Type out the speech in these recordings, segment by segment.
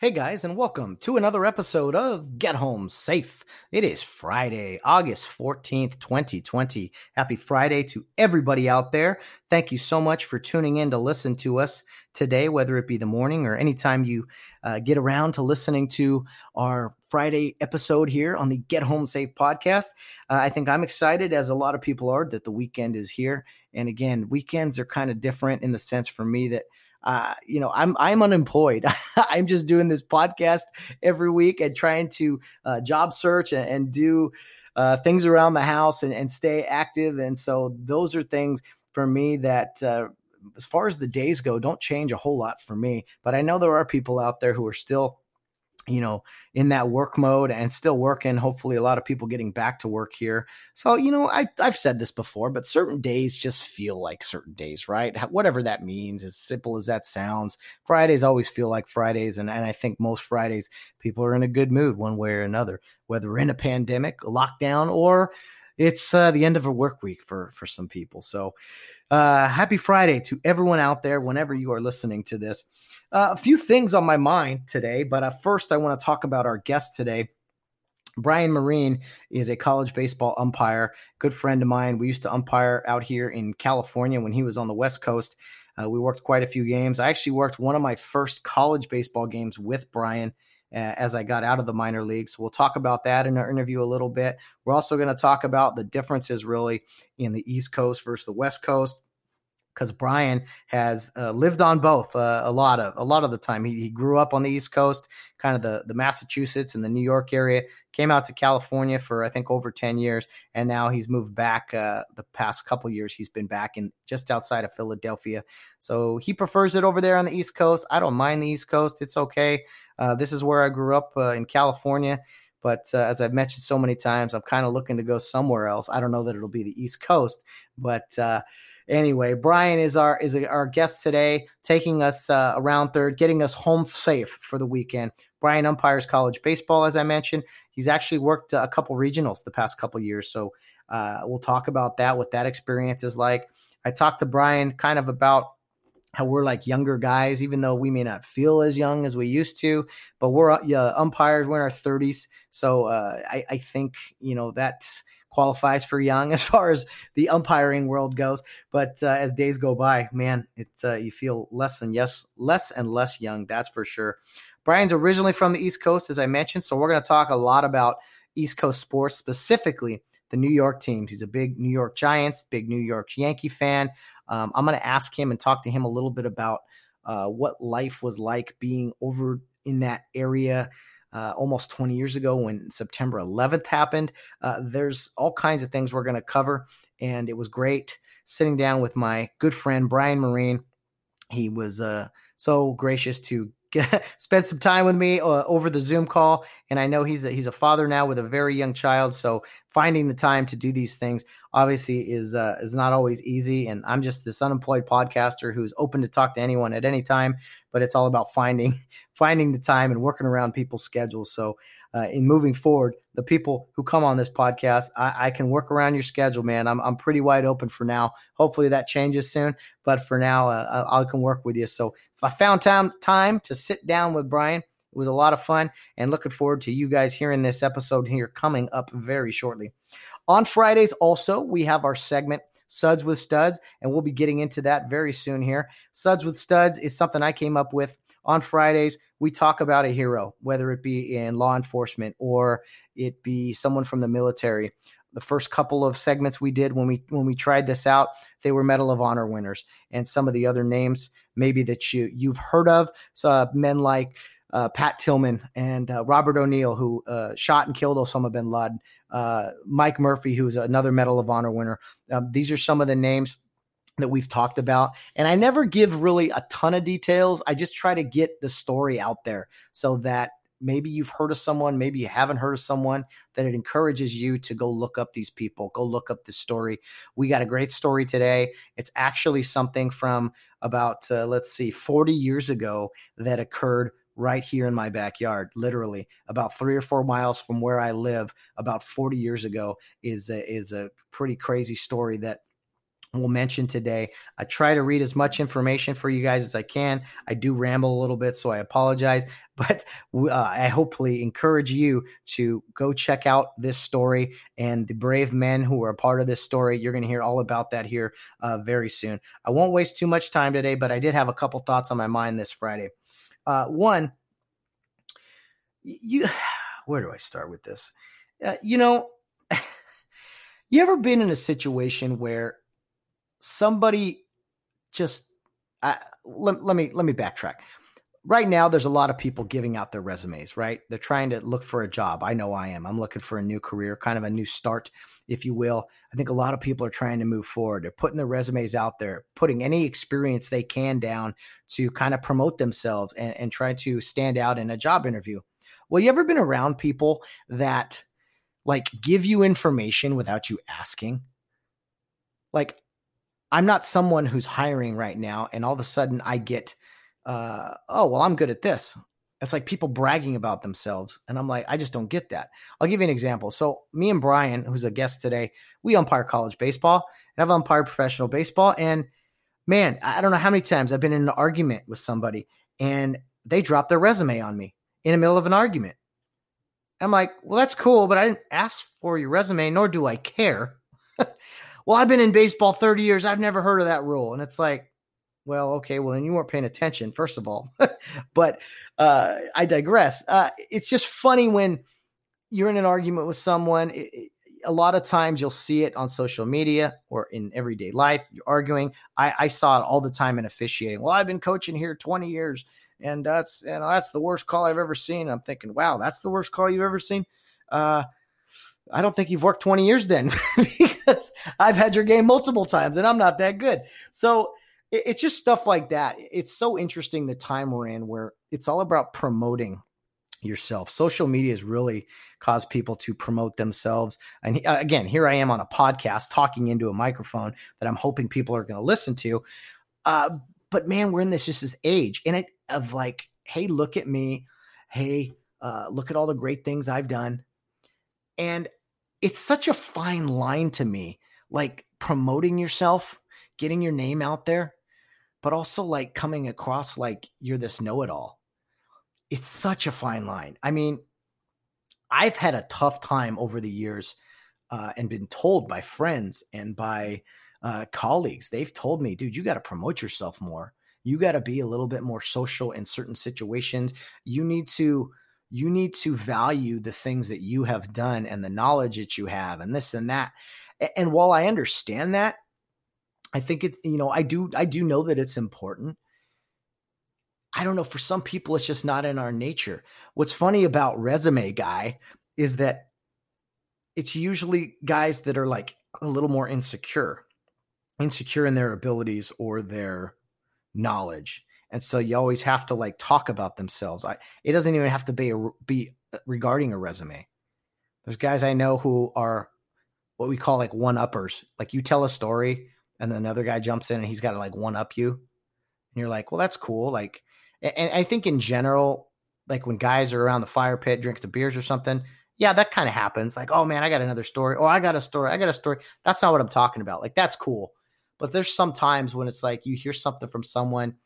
Hey guys, and welcome to another episode of Get Home Safe. It is Friday, August 14th, 2020. Happy Friday to everybody out there. Thank you so much for tuning in to listen to us today, whether it be the morning or anytime you uh, get around to listening to our Friday episode here on the Get Home Safe podcast. Uh, I think I'm excited, as a lot of people are, that the weekend is here. And again, weekends are kind of different in the sense for me that uh, you know, I'm I'm unemployed. I'm just doing this podcast every week and trying to uh, job search and, and do uh, things around the house and, and stay active. And so those are things for me that, uh, as far as the days go, don't change a whole lot for me. But I know there are people out there who are still you know, in that work mode and still working. Hopefully, a lot of people getting back to work here. So, you know, I, I've said this before, but certain days just feel like certain days, right? Whatever that means, as simple as that sounds. Fridays always feel like Fridays. And, and I think most Fridays, people are in a good mood one way or another, whether we're in a pandemic, lockdown, or it's uh, the end of a work week for for some people. So, uh, happy Friday to everyone out there. Whenever you are listening to this, uh, a few things on my mind today, but uh, first I want to talk about our guest today. Brian Marine is a college baseball umpire, good friend of mine. We used to umpire out here in California when he was on the West Coast. Uh, we worked quite a few games. I actually worked one of my first college baseball games with Brian as I got out of the minor leagues. We'll talk about that in our interview a little bit. We're also going to talk about the differences really in the East Coast versus the West Coast because Brian has uh, lived on both uh, a lot of a lot of the time. He, he, grew up on the East Coast, kind of the the Massachusetts and the New York area. Came out to California for I think over ten years, and now he's moved back. Uh, the past couple years, he's been back in just outside of Philadelphia. So he prefers it over there on the East Coast. I don't mind the East Coast; it's okay. Uh, this is where I grew up uh, in California. But uh, as I've mentioned so many times, I'm kind of looking to go somewhere else. I don't know that it'll be the East Coast, but Anyway, Brian is our is our guest today, taking us uh, around third, getting us home safe for the weekend. Brian umpires college baseball, as I mentioned. He's actually worked uh, a couple regionals the past couple years, so uh, we'll talk about that, what that experience is like. I talked to Brian kind of about how we're like younger guys, even though we may not feel as young as we used to, but we're uh, umpires, we're in our 30s. So uh, I, I, think, you know, that's qualifies for young as far as the umpiring world goes. But uh, as days go by, man, it's uh, you feel less and yes, less and less young. That's for sure. Brian's originally from the East Coast, as I mentioned, so we're going to talk a lot about East Coast sports, specifically the New York teams. He's a big New York Giants, big New York Yankee fan. Um, I'm going to ask him and talk to him a little bit about uh, what life was like being over in that area uh, almost 20 years ago when September 11th happened. Uh, there's all kinds of things we're going to cover, and it was great sitting down with my good friend Brian Marine. He was uh, so gracious to spend some time with me uh, over the Zoom call, and I know he's a, he's a father now with a very young child, so finding the time to do these things obviously is uh, is not always easy. And I'm just this unemployed podcaster who's open to talk to anyone at any time, but it's all about finding finding the time and working around people's schedules. So uh, in moving forward, the people who come on this podcast, I, I, can work around your schedule, man. I'm, I'm pretty wide open for now. Hopefully that changes soon, but for now, uh, I, I can work with you. So if I found time time to sit down with Brian, it was a lot of fun and looking forward to you guys hearing this episode here coming up very shortly. On Fridays, also, we have our segment Suds with Studs, and we'll be getting into that very soon here. Suds with Studs is something I came up with on Fridays. We talk about a hero, whether it be in law enforcement or it be someone from the military. The first couple of segments we did when we when we tried this out, they were Medal of Honor winners, and some of the other names maybe that you you've heard of. Uh, men like uh, Pat Tillman and uh, Robert O'Neill, who uh, shot and killed Osama bin Laden, uh, Mike Murphy, who's another Medal of Honor winner. Um, these are some of the names that we've talked about. And I never give really a ton of details. I just try to get the story out there so that maybe you've heard of someone, maybe you haven't heard of someone, that it encourages you to go look up these people, go look up the story. We got a great story today. It's actually something from about, uh, let's see, 40 years ago that occurred right here in my backyard, literally about three or four miles from where I live. About 40 years ago is a, is a pretty crazy story that we'll mention today. I try to read as much information for you guys as I can. I do ramble a little bit, so I apologize, but uh, I hopefully encourage you to go check out this story and the brave men who are a part of this story. You're going to hear all about that here uh, very soon. I won't waste too much time today, but I did have a couple thoughts on my mind this Friday. Uh, one, you, where do I start with this? Uh, you know, you ever been in a situation where somebody just let, let me let me backtrack. Right now there's a lot of people giving out their resumes right? They're trying to look for a job. I know i am. I'm looking for a new career kind of a new start if you will. I think a lot of people are trying to move forward. They're putting their resumes out there putting any experience they can down to kind of promote themselves and, and try to stand out in a job interview. Well you ever been around people that like give you information without you asking? Like I'm not someone who's hiring right now, and all of a sudden I get, uh, oh, well, I'm good at this. It's like people bragging about themselves. And I'm like, I just don't get that. I'll give you an example. So, me and Brian, who's a guest today, we umpire college baseball, and I've umpired professional baseball. And man, I don't know how many times I've been in an argument with somebody and they dropped their resume on me in the middle of an argument. I'm like, well, that's cool, but I didn't ask for your resume, nor do I care well, I've been in baseball 30 years. I've never heard of that rule. And it's like, well, okay, well, then you weren't paying attention, first of all. but uh, I digress. Uh, it's just funny when you're in an argument with someone. It, it, a lot of times you'll see it on social media or in everyday life. You're arguing. I, I saw it all the time in officiating. Well, I've been coaching here 20 years, and that's and that's the worst call I've ever seen. I'm thinking, wow, that's the worst call you've ever seen. Uh, I don't think you've worked 20 years then because I've had your game multiple times and I'm not that good. So it, it's just stuff like that. It's so interesting the time we're in where it's all about promoting yourself. Social media has really caused people to promote themselves. And uh, again, here I am on a podcast talking into a microphone that I'm hoping people are going to listen to. Uh, but man, we're in this just this age and it of like, hey, look at me. Hey, uh, look at all the great things I've done. And it's such a fine line to me, like promoting yourself, getting your name out there, but also like coming across like you're this know it all. It's such a fine line. I mean, I've had a tough time over the years uh, and been told by friends and by uh, colleagues, they've told me, dude, you got to promote yourself more. You got to be a little bit more social in certain situations. You need to you need to value the things that you have done and the knowledge that you have and this and that. And while i understand that i think it's you know i do i do know that it's important. I don't know for some people it's just not in our nature. What's funny about resume guy is that it's usually guys that are like a little more insecure insecure in their abilities or their knowledge and so you always have to like talk about themselves. I it doesn't even have to be a, be uh, regarding a resume. There's guys I know who are what we call like one uppers. Like you tell a story and then another guy jumps in and he's got to like one up you. And you're like, well, that's cool. Like, and I think in general, like when guys are around the fire pit, drink the beers or something, yeah, that kind of happens. Like, oh man, I got another story. Oh, I got a story. I got a story. That's not what I'm talking about. Like, that's cool. But there's some times when it's like you hear something from someone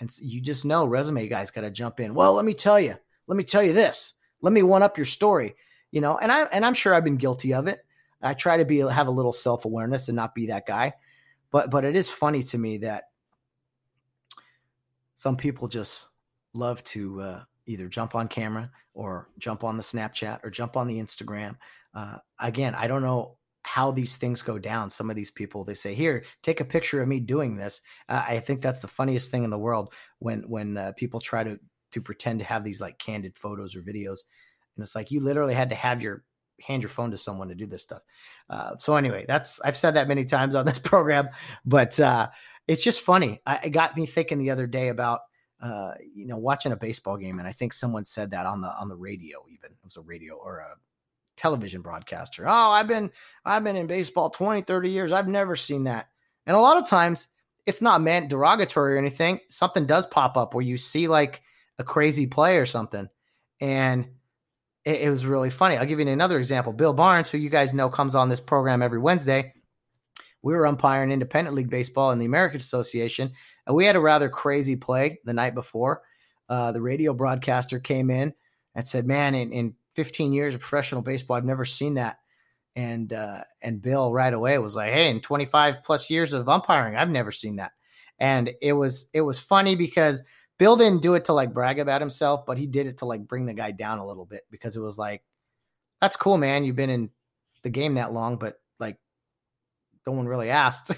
and you just know resume guys got to jump in. Well, let me tell you, let me tell you this. Let me one up your story, you know. And I and I'm sure I've been guilty of it. I try to be have a little self awareness and not be that guy. But but it is funny to me that some people just love to uh, either jump on camera or jump on the Snapchat or jump on the Instagram. Uh, again, I don't know how these things go down. Some of these people they say, "Here, take a picture of me doing this." Uh, I think that's the funniest thing in the world when when uh, people try to to pretend to have these like candid photos or videos, and it's like you literally had to have your hand your phone to someone to do this stuff. Uh, so anyway, that's I've said that many times on this program, but uh, it's just funny. I, it got me thinking the other day about uh, you know watching a baseball game, and I think someone said that on the on the radio. Even it was a radio or a television broadcaster. Oh, I've been I've been in baseball 20, 30 years. I've never seen that. And a lot of times it's not meant derogatory or anything. Something does pop up where you see like a crazy play or something. And it, it was really funny. I'll give you another example. Bill Barnes, who you guys know comes on this program every Wednesday, we were umpiring independent league baseball in the American Association, and we had a rather crazy play the night before. Uh, the radio broadcaster came in and said, "Man, in, in 15 years of professional baseball, I've never seen that." And uh, and Bill right away was like, "Hey, in 25 plus years of umpiring, I've never seen that." And it was it was funny because Bill didn't do it to like brag about himself, but he did it to like bring the guy down a little bit because it was like, that's cool, man. You've been in the game that long, but like, no one really asked.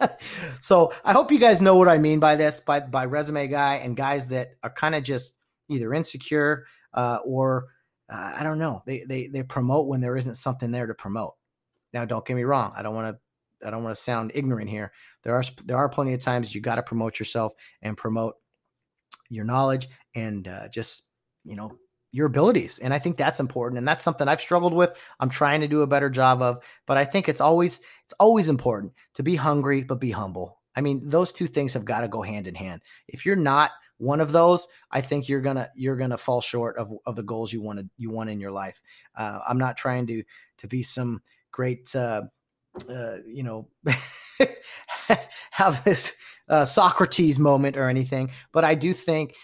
so I hope you guys know what I mean by this, by by resume guy and guys that are kind of just either insecure uh, or uh, I don't know. They they they promote when there isn't something there to promote. Now, don't get me wrong. I don't want to I don't want to sound ignorant here. There are there are plenty of times you got to promote yourself and promote your knowledge and uh, just you know your abilities and i think that's important and that's something i've struggled with i'm trying to do a better job of but i think it's always it's always important to be hungry but be humble i mean those two things have got to go hand in hand if you're not one of those i think you're gonna you're gonna fall short of, of the goals you wanted you want in your life uh, i'm not trying to to be some great uh, uh, you know have this uh, Socrates moment or anything, but I do think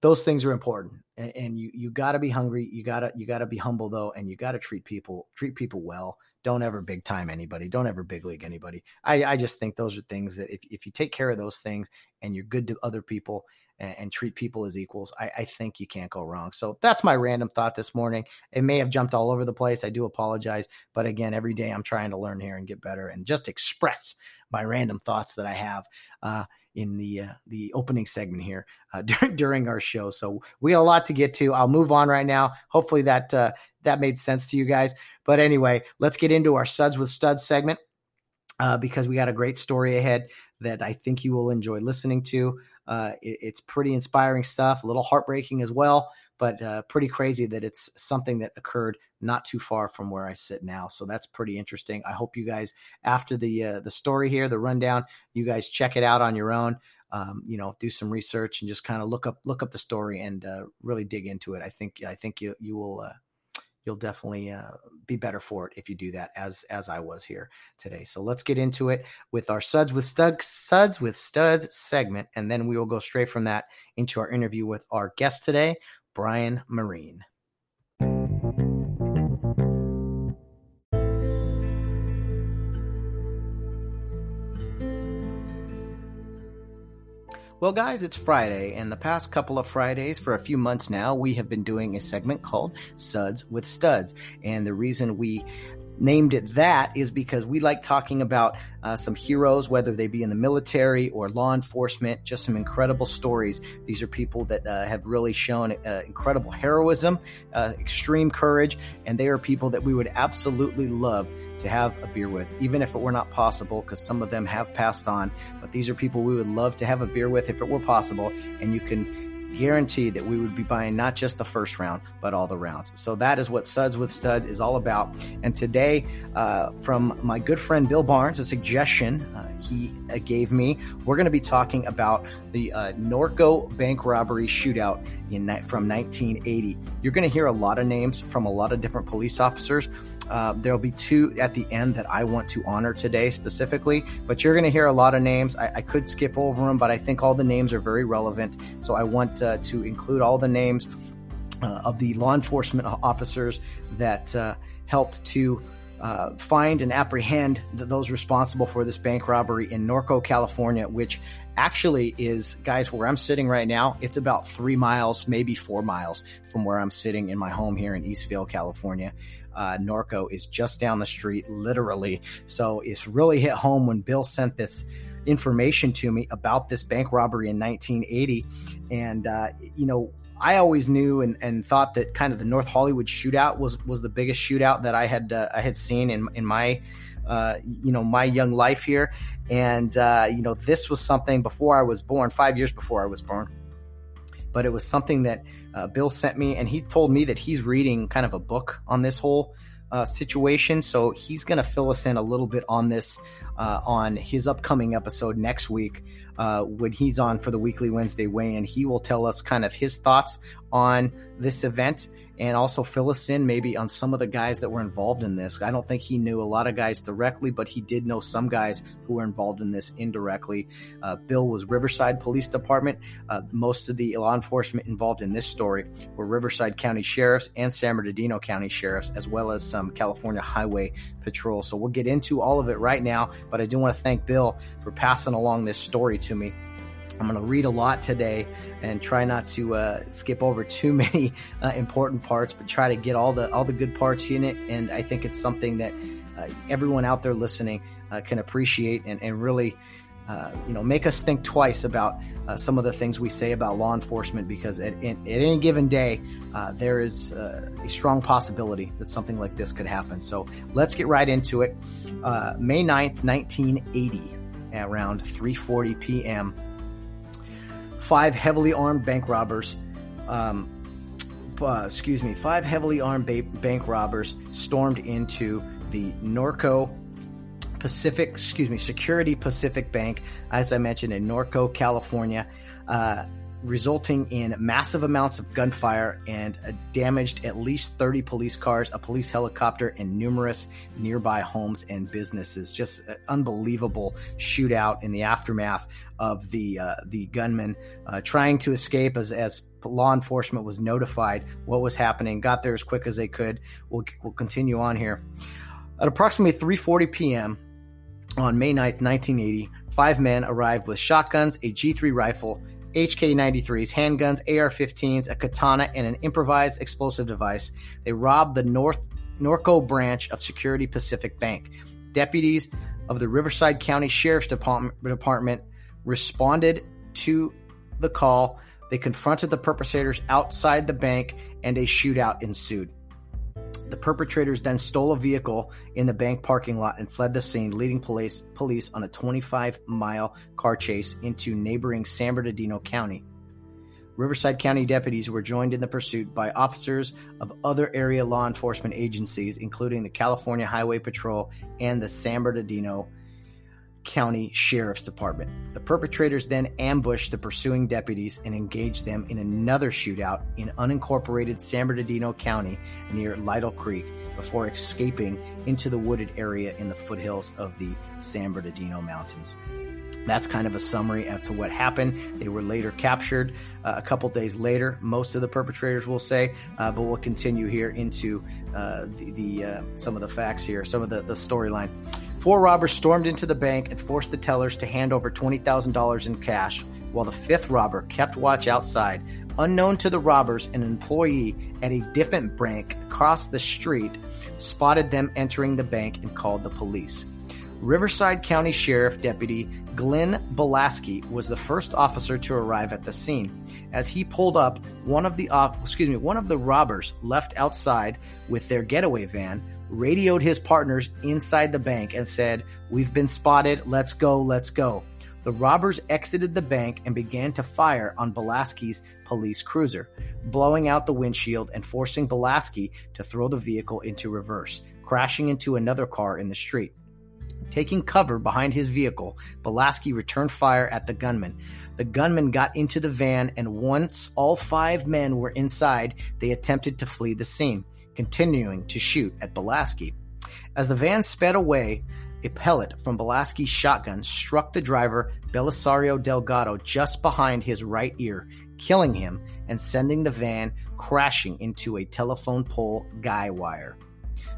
those things are important. And, and you you got to be hungry. You gotta you gotta be humble though, and you got to treat people treat people well. Don't ever big time anybody. Don't ever big league anybody. I, I just think those are things that if, if you take care of those things and you're good to other people and, and treat people as equals, I, I think you can't go wrong. So that's my random thought this morning. It may have jumped all over the place. I do apologize. But again, every day I'm trying to learn here and get better and just express my random thoughts that I have uh, in the uh, the opening segment here uh, during during our show. So we got a lot to get to. I'll move on right now. Hopefully that uh, that made sense to you guys. But anyway, let's get into our suds with studs segment uh, because we got a great story ahead that I think you will enjoy listening to. Uh, it, it's pretty inspiring stuff, a little heartbreaking as well, but uh, pretty crazy that it's something that occurred not too far from where I sit now. So that's pretty interesting. I hope you guys, after the uh, the story here, the rundown, you guys check it out on your own. Um, you know, do some research and just kind of look up look up the story and uh, really dig into it. I think I think you you will uh, you'll definitely uh, be better for it if you do that as as I was here today. So let's get into it with our suds with studs suds with studs segment, and then we will go straight from that into our interview with our guest today, Brian Marine. Well, guys, it's Friday, and the past couple of Fridays, for a few months now, we have been doing a segment called Suds with Studs. And the reason we named it that is because we like talking about uh, some heroes, whether they be in the military or law enforcement, just some incredible stories. These are people that uh, have really shown uh, incredible heroism, uh, extreme courage, and they are people that we would absolutely love to have a beer with, even if it were not possible, because some of them have passed on. But these are people we would love to have a beer with if it were possible. And you can guarantee that we would be buying not just the first round, but all the rounds. So that is what Suds with Studs is all about. And today, uh, from my good friend Bill Barnes, a suggestion uh, he uh, gave me, we're going to be talking about the uh, Norco bank robbery shootout in from 1980. You're going to hear a lot of names from a lot of different police officers. Uh, there'll be two at the end that I want to honor today specifically, but you're going to hear a lot of names. I, I, could skip over them, but I think all the names are very relevant. So I want uh, to include all the names uh, of the law enforcement officers that uh, helped to uh, find and apprehend those responsible for this bank robbery in Norco, California, which actually is, guys, where I'm sitting right now. It's about three miles, maybe four miles from where I'm sitting in my home here in Eastvale, California. Uh, Norco is just down the street, literally. So it's really hit home when Bill sent this information to me about this bank robbery in 1980. And, uh, you know, I always knew and, and thought that kind of the North Hollywood shootout was was the biggest shootout that I had uh, I had seen in in my uh, you know my young life here, and uh, you know this was something before I was born, five years before I was born, but it was something that uh, Bill sent me, and he told me that he's reading kind of a book on this whole uh, situation. So he's going to fill us in a little bit on this uh, on his upcoming episode next week uh, when he's on for the weekly Wednesday weigh in. He will tell us kind of his thoughts on this event and also fill us in maybe on some of the guys that were involved in this. I don't think he knew a lot of guys directly, but he did know some guys who were involved in this indirectly. Uh, Bill was Riverside Police Department. Uh, most of the law enforcement involved in this story were Riverside County Sheriffs and San Bernardino County Sheriffs, as well as some California Highway Patrol. So we'll get into all of it right now, but I do want to thank Bill for passing along this story to me. I'm going to read a lot today and try not to uh, skip over too many uh, important parts, but try to get all the all the good parts in it. And I think it's something that uh, everyone out there listening uh, can appreciate and, and really. Uh, you know, make us think twice about uh, some of the things we say about law enforcement because at, at, at any given day, there is a strong possibility that something like this could happen. So let's get right into it. May 9th, 1980, at around 3:40 p.m five heavily armed bank robbers. Um, uh, excuse me, five heavily armed ba- bank robbers stormed into the Norco Pacific, excuse me, Security Pacific Bank, as I mentioned in Norco, California. Uh, resulting in massive amounts of gunfire and damaged at least 30 police cars, a police helicopter, and numerous nearby homes and businesses. Just an unbelievable shootout in the aftermath of the uh, the gunman uh, trying to escape as, as law enforcement was notified what was happening, got there as quick as they could. We'll, we'll continue on here. At approximately 3:40 p.m. on May 9th, 1980, five men arrived with shotguns, a G3 rifle, HK 93s, handguns, AR 15s, a katana, and an improvised explosive device. They robbed the North Norco branch of Security Pacific Bank. Deputies of the Riverside County Sheriff's Department responded to the call. They confronted the perpetrators outside the bank, and a shootout ensued. The perpetrators then stole a vehicle in the bank parking lot and fled the scene, leading police, police on a 25 mile car chase into neighboring San Bernardino County. Riverside County deputies were joined in the pursuit by officers of other area law enforcement agencies, including the California Highway Patrol and the San Bernardino County Sheriff's Department. The perpetrators then ambushed the pursuing deputies and engaged them in another shootout in unincorporated San Bernardino County near Lytle Creek before escaping into the wooded area in the foothills of the San Bernardino Mountains. That's kind of a summary as to what happened. They were later captured uh, a couple days later. Most of the perpetrators will say, uh, but we'll continue here into uh, the, the uh, some of the facts here, some of the, the storyline. Four robbers stormed into the bank and forced the tellers to hand over $20,000 in cash, while the fifth robber kept watch outside. Unknown to the robbers, an employee at a different bank across the street spotted them entering the bank and called the police. Riverside County Sheriff Deputy Glenn Bolasky was the first officer to arrive at the scene. As he pulled up, one of the excuse me, one of the robbers left outside with their getaway van radioed his partners inside the bank and said, We've been spotted. Let's go. Let's go. The robbers exited the bank and began to fire on Bolasky's police cruiser, blowing out the windshield and forcing Bolasky to throw the vehicle into reverse, crashing into another car in the street. Taking cover behind his vehicle, Bolasky returned fire at the gunman. The gunman got into the van, and once all five men were inside, they attempted to flee the scene continuing to shoot at Bolasky. As the van sped away, a pellet from Bolasky's shotgun struck the driver, Belisario Delgado, just behind his right ear, killing him and sending the van crashing into a telephone pole guy wire.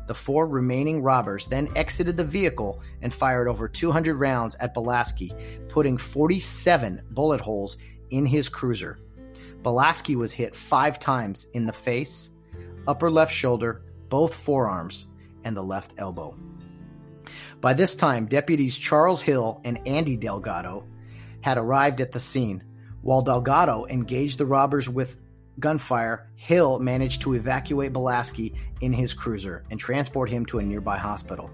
The four remaining robbers then exited the vehicle and fired over 200 rounds at Bolasky, putting 47 bullet holes in his cruiser. Bolasky was hit five times in the face, upper left shoulder, both forearms, and the left elbow. By this time, deputies Charles Hill and Andy Delgado had arrived at the scene. While Delgado engaged the robbers with gunfire, Hill managed to evacuate Bolasky in his cruiser and transport him to a nearby hospital.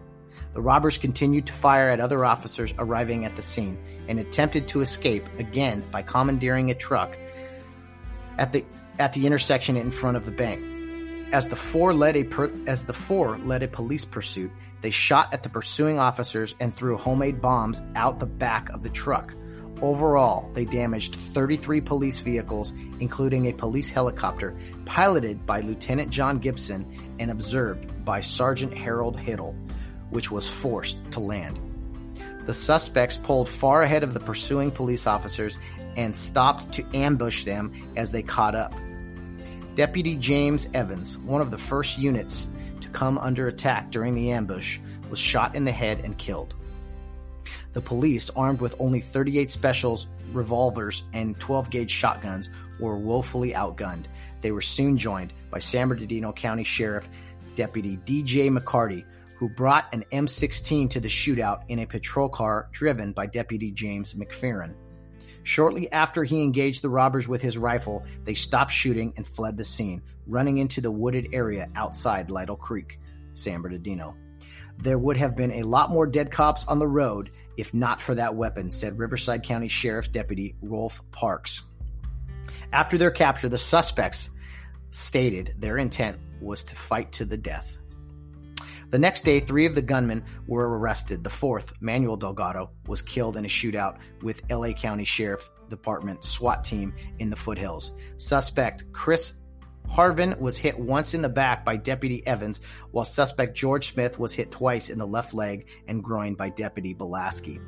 The robbers continued to fire at other officers arriving at the scene and attempted to escape again by commandeering a truck at the at the intersection in front of the bank. As the four led a per, as the four led a police pursuit, they shot at the pursuing officers and threw homemade bombs out the back of the truck. Overall, they damaged 33 police vehicles, including a police helicopter piloted by Lieutenant John Gibson and observed by Sergeant Harold Hiddle, which was forced to land. The suspects pulled far ahead of the pursuing police officers and stopped to ambush them as they caught up. Deputy James Evans, one of the first units to come under attack during the ambush, was shot in the head and killed. The police, armed with only 38 specials, revolvers, and 12 gauge shotguns, were woefully outgunned. They were soon joined by San Bernardino County Sheriff Deputy DJ McCarty, who brought an M16 to the shootout in a patrol car driven by Deputy James McFerrin. Shortly after he engaged the robbers with his rifle, they stopped shooting and fled the scene, running into the wooded area outside Lytle Creek, San Bernardino. There would have been a lot more dead cops on the road if not for that weapon, said Riverside County Sheriff Deputy Rolf Parks. After their capture, the suspects stated their intent was to fight to the death. The next day, three of the gunmen were arrested. The fourth, Manuel Delgado, was killed in a shootout with LA County Sheriff Department SWAT team in the foothills. Suspect Chris Harven was hit once in the back by Deputy Evans, while suspect George Smith was hit twice in the left leg and groin by Deputy Bolasky.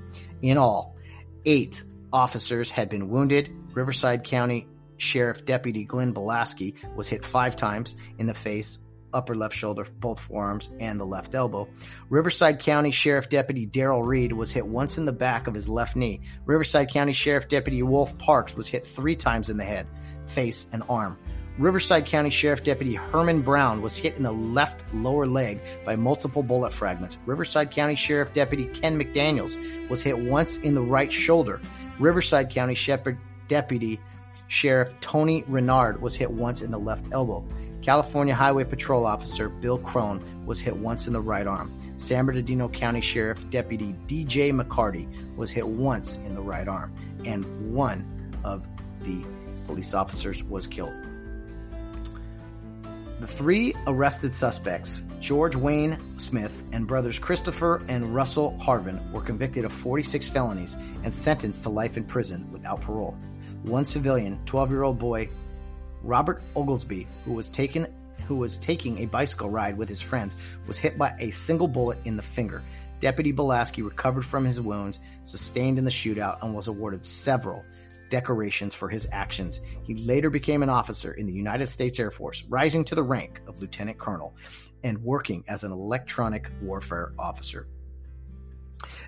In all, eight officers had been wounded. Riverside County Sheriff Deputy Glenn Bolasky was hit five times in the face, upper left shoulder, both forearms, and the left elbow. Riverside County Sheriff Deputy Daryl Reed was hit once in the back of his left knee. Riverside County Sheriff Deputy Rolf Parks was hit three times in the head, face, and arm. Riverside County Sheriff Deputy Herman Brown was hit in the left lower leg by multiple bullet fragments. Riverside County Sheriff Deputy Ken McDaniels was hit once in the right shoulder. Riverside County Shepherd Deputy Sheriff Tony Renard was hit once in the left elbow. California Highway Patrol Officer Bill Crone was hit once in the right arm. San Bernardino County Sheriff Deputy DJ McCarty was hit once in the right arm, and one of the police officers was killed. The three arrested suspects, George Wayne Smith and brothers Christopher and Russell Harven, were convicted of 46 felonies and sentenced to life in prison without parole. One civilian, 12-year-old boy Robert Oglesby, who was taken who was taking a bicycle ride with his friends, was hit by a single bullet in the finger. Deputy Bolasky recovered from his wounds sustained in the shootout and was awarded several decorations for his actions. He later became an officer in the United States Air Force, rising to the rank of lieutenant colonel and working as an electronic warfare officer.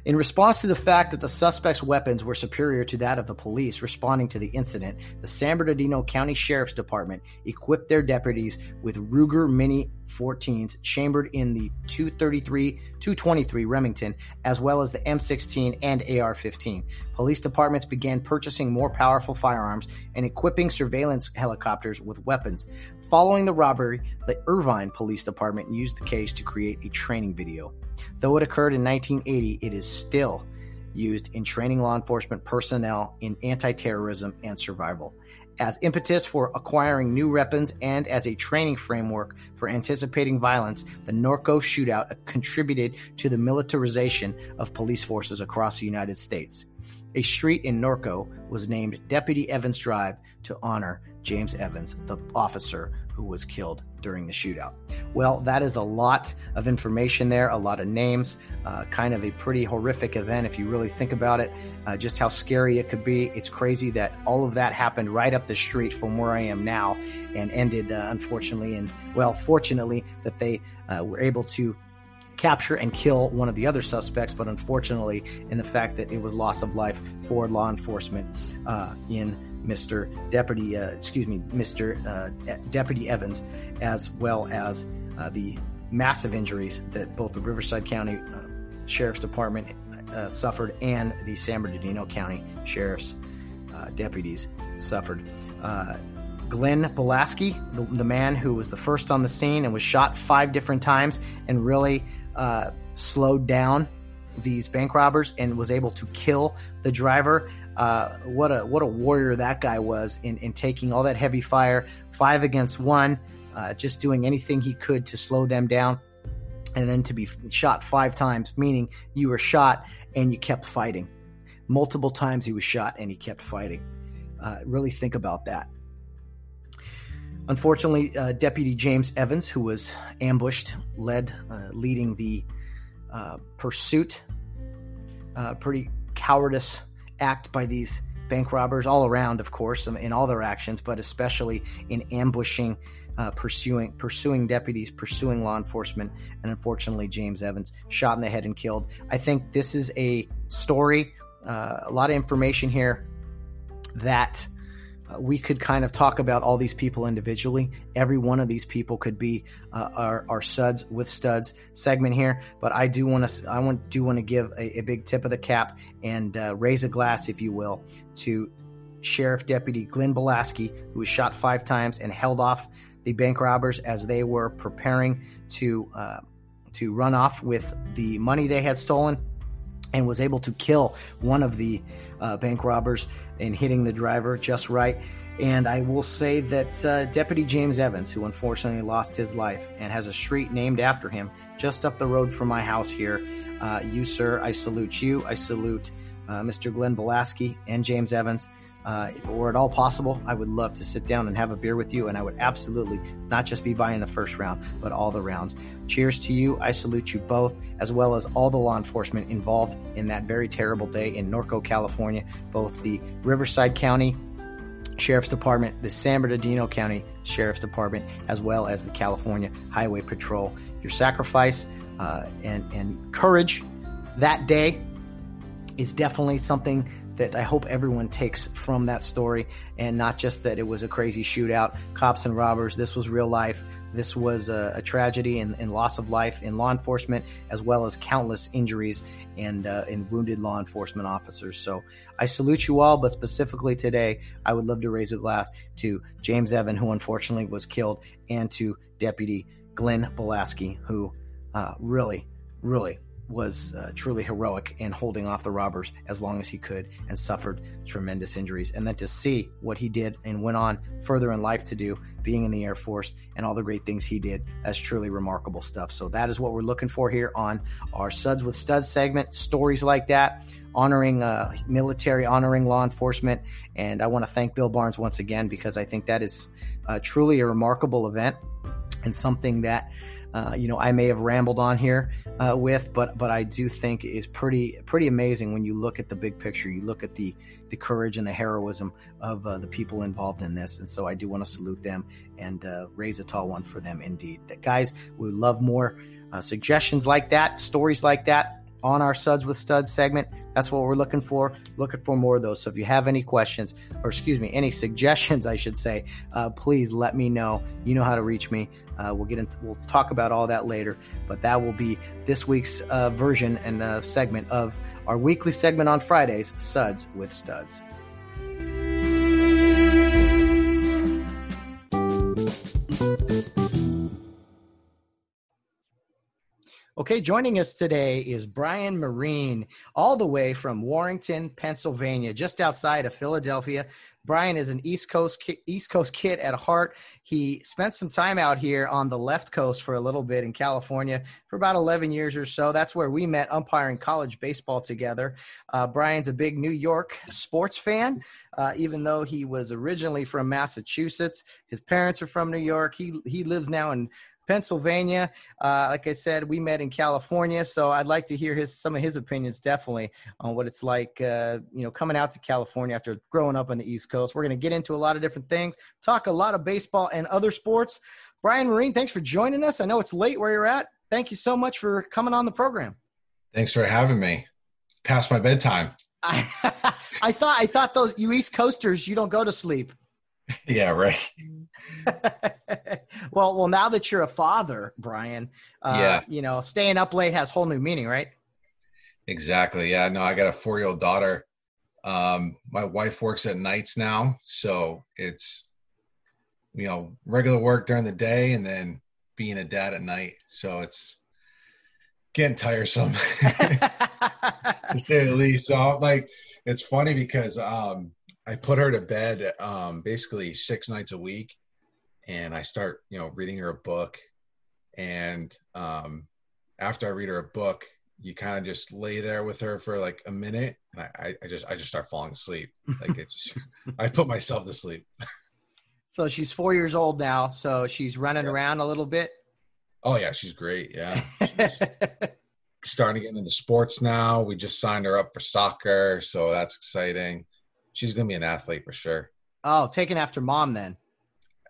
In response to the fact that the suspect's weapons were superior to that of the police responding to the incident, the San Bernardino County Sheriff's Department equipped their deputies with Ruger Mini 14s chambered in the 233 223 Remington, as well as the M16 and AR 15. Police departments began purchasing more powerful firearms and equipping surveillance helicopters with weapons. Following the robbery, the Irvine Police Department used the case to create a training video. Though it occurred in 1980, it is still used in training law enforcement personnel in anti terrorism and survival. As impetus for acquiring new weapons and as a training framework for anticipating violence, the Norco shootout contributed to the militarization of police forces across the United States. A street in Norco was named Deputy Evans Drive to honor James Evans, the officer who was killed during the shootout. Well, that is a lot of information there, a lot of names, uh, kind of a pretty horrific event if you really think about it, uh, just how scary it could be. It's crazy that all of that happened right up the street from where I am now and ended, uh, unfortunately, and well, fortunately, that they uh, were able to capture and kill one of the other suspects, but unfortunately, in the fact that it was loss of life for law enforcement uh, in Mr. Deputy, uh, excuse me, Mr. Uh, Deputy Evans, as well as uh, the massive injuries that both the Riverside County uh, Sheriff's Department uh, suffered and the San Bernardino County Sheriff's deputies suffered. Glenn Bolasky, the, the, man who was the first on the scene and was shot five different times and really uh, slowed down these bank robbers and was able to kill the driver. Uh, what a what a warrior that guy was in, in taking all that heavy fire, five against one, uh, just doing anything he could to slow them down, and then to be shot five times, meaning you were shot and you kept fighting. Multiple times he was shot and he kept fighting. Uh, really think about that. Unfortunately, uh, Deputy James Evans, who was ambushed, led uh, leading the uh, pursuit. Pretty cowardice act by these bank robbers all around, of course, in all their actions, but especially in ambushing, uh, pursuing pursuing deputies, pursuing law enforcement, and unfortunately, James Evans shot in the head and killed. I think this is a story, uh, a lot of information here that we could kind of talk about all these people individually. Every one of these people could be uh, our, our suds with studs segment here, but I do want to I want do want to give a, a, big tip of the cap and uh, raise a glass, if you will, to Sheriff Deputy Glenn Bolasky, who was shot five times and held off the bank robbers as they were preparing to uh, to run off with the money they had stolen, and was able to kill one of the uh, bank robbers and hitting the driver just right. And I will say that uh, Deputy James Evans, who unfortunately lost his life and has a street named after him just up the road from my house here, uh, you, sir, I salute you. I salute uh, Mr. Glenn Bolasky and James Evans. Uh, if it were at all possible, I would love to sit down and have a beer with you, and I would absolutely not just be buying the first round, but all the rounds. Cheers to you. I salute you both, as well as all the law enforcement involved in that very terrible day in Norco, California, both the Riverside County Sheriff's Department, the San Bernardino County Sheriff's Department, as well as the California Highway Patrol. Your sacrifice uh, and, and courage that day is definitely something that I hope everyone takes from that story and not just that it was a crazy shootout, cops and robbers. This was real life. This was a, a tragedy and, and, loss of life in law enforcement, as well as countless injuries and, uh, and wounded law enforcement officers. So I salute you all, but specifically today, I would love to raise a glass to James Evan, who unfortunately was killed, and to Deputy Glenn Bolasky, who uh, really, really was uh, truly heroic in holding off the robbers as long as he could and suffered tremendous injuries. And then to see what he did and went on further in life to do, being in the Air Force and all the great things he did, that's truly remarkable stuff. So that is what we're looking for here on our Suds with Studs segment. Stories like that, honoring uh, military, honoring law enforcement. And I want to thank Bill Barnes once again because I think that is uh, truly a remarkable event and something that uh, you know, I may have rambled on here uh, with, but but I do think is pretty pretty amazing when you look at the big picture. You look at the the courage and the heroism of uh, the people involved in this, and so I do want to salute them and uh, raise a tall one for them indeed. That guys, we love more uh, suggestions like that, stories like that on our Suds with Studs segment. That's what we're looking for. Looking for more of those. So if you have any questions, or excuse me, any suggestions, I should say, uh, please let me know. You know how to reach me. Uh, we'll get into, we'll talk about all that later. But that will be this week's uh, version and uh, segment of our weekly segment on Fridays, Suds with Studs. Okay, joining us today is Brian Marine, all the way from Warrington, Pennsylvania, just outside of Philadelphia. Brian is an East Coast East Coast kid at heart. He spent some time out here on the left coast for a little bit in California for about 11 years or so. That's where we met umpiring college baseball together. Uh, Brian's a big New York sports fan, uh, even though he was originally from Massachusetts. His parents are from New York. He he lives now in Pennsylvania. Uh, like I said, we met in California, so I'd like to hear his some of his opinions definitely on what it's like, uh, you know, coming out to California after growing up on the East Coast. We're going to get into a lot of different things, talk a lot of baseball and other sports. Brian Marine, thanks for joining us. I know it's late where you're at. Thank you so much for coming on the program. Thanks for having me. Past my bedtime. I, I thought I thought those you East Coasters you don't go to sleep. yeah, right. well, well, now that you're a father, Brian, uh, yeah, you know, staying up late has whole new meaning, right? Exactly. Yeah. No, I got a four year old daughter. Um, my wife works at nights now, so it's you know, regular work during the day and then being a dad at night. So it's getting tiresome to say the least. So like, it's funny because um, I put her to bed um, basically six nights a week, and I start you know reading her a book, and um, after I read her a book, you kind of just lay there with her for like a minute, and I, I just I just start falling asleep. Like it just I put myself to sleep. so she's four years old now, so she's running yeah. around a little bit. Oh yeah, she's great. Yeah. She's starting to get into sports now. We just signed her up for soccer, so that's exciting. She's gonna be an athlete for sure. Oh, taken after mom then.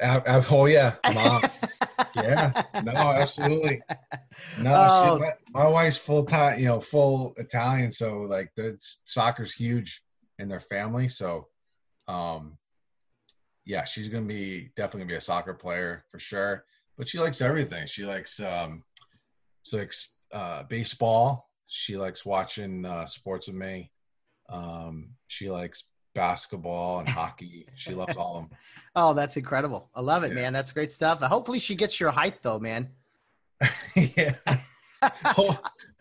Uh, uh, oh yeah, mom. yeah, no, absolutely. No, oh. she, my, my wife's full time, you know, full Italian, so like the soccer's huge in their family. So, um, yeah, she's gonna be definitely gonna be a soccer player for sure but she likes everything. She likes um, she likes uh, baseball. She likes watching uh, sports with me. Um, she likes basketball and hockey. She loves all of them. Oh, that's incredible! I love it, yeah. man. That's great stuff. Hopefully, she gets your height though, man. yeah.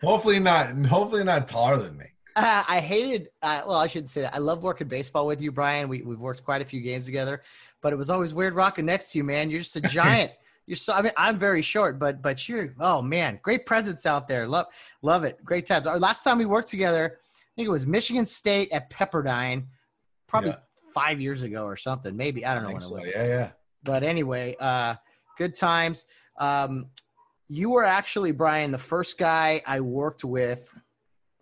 hopefully not. Hopefully not taller than me. Uh, I hated. Uh, well, I shouldn't say that. I love working baseball with you, Brian. We we've worked quite a few games together, but it was always weird rocking next to you, man. You're just a giant. You're so. I mean, I'm very short, but but you're. Oh man, great presence out there. Love love it. Great times. Our last time we worked together, I think it was Michigan State at Pepperdine, probably yeah. five years ago or something. Maybe I don't I know when so. it was. Yeah, yeah. But anyway, uh, good times. Um, you were actually Brian, the first guy I worked with.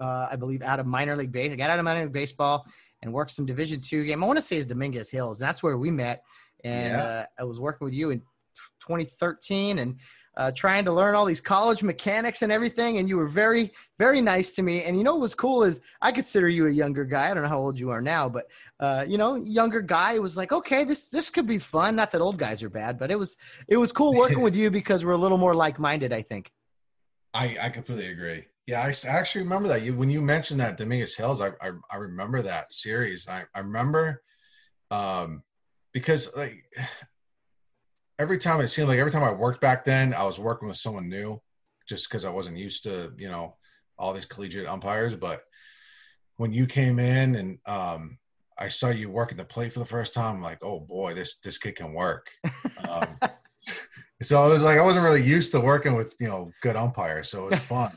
Uh, I believe out of minor league base. I got out of minor league baseball and worked some Division two game. I want to say is Dominguez Hills. That's where we met, and yeah. uh, I was working with you in 2013 and uh, trying to learn all these college mechanics and everything. And you were very, very nice to me. And you know what was cool is I consider you a younger guy. I don't know how old you are now, but uh, you know, younger guy was like, okay, this this could be fun. Not that old guys are bad, but it was it was cool working with you because we're a little more like minded. I think. I I completely agree. Yeah, I actually remember that. You when you mentioned that Dominguez Hills, I I, I remember that series. I I remember, um, because like every time it seemed like every time I worked back then, I was working with someone new, just because I wasn't used to you know all these collegiate umpires. But when you came in and um, I saw you working the plate for the first time, I'm like, oh boy, this this kid can work. um, so I was like, I wasn't really used to working with you know good umpires, so it was fun.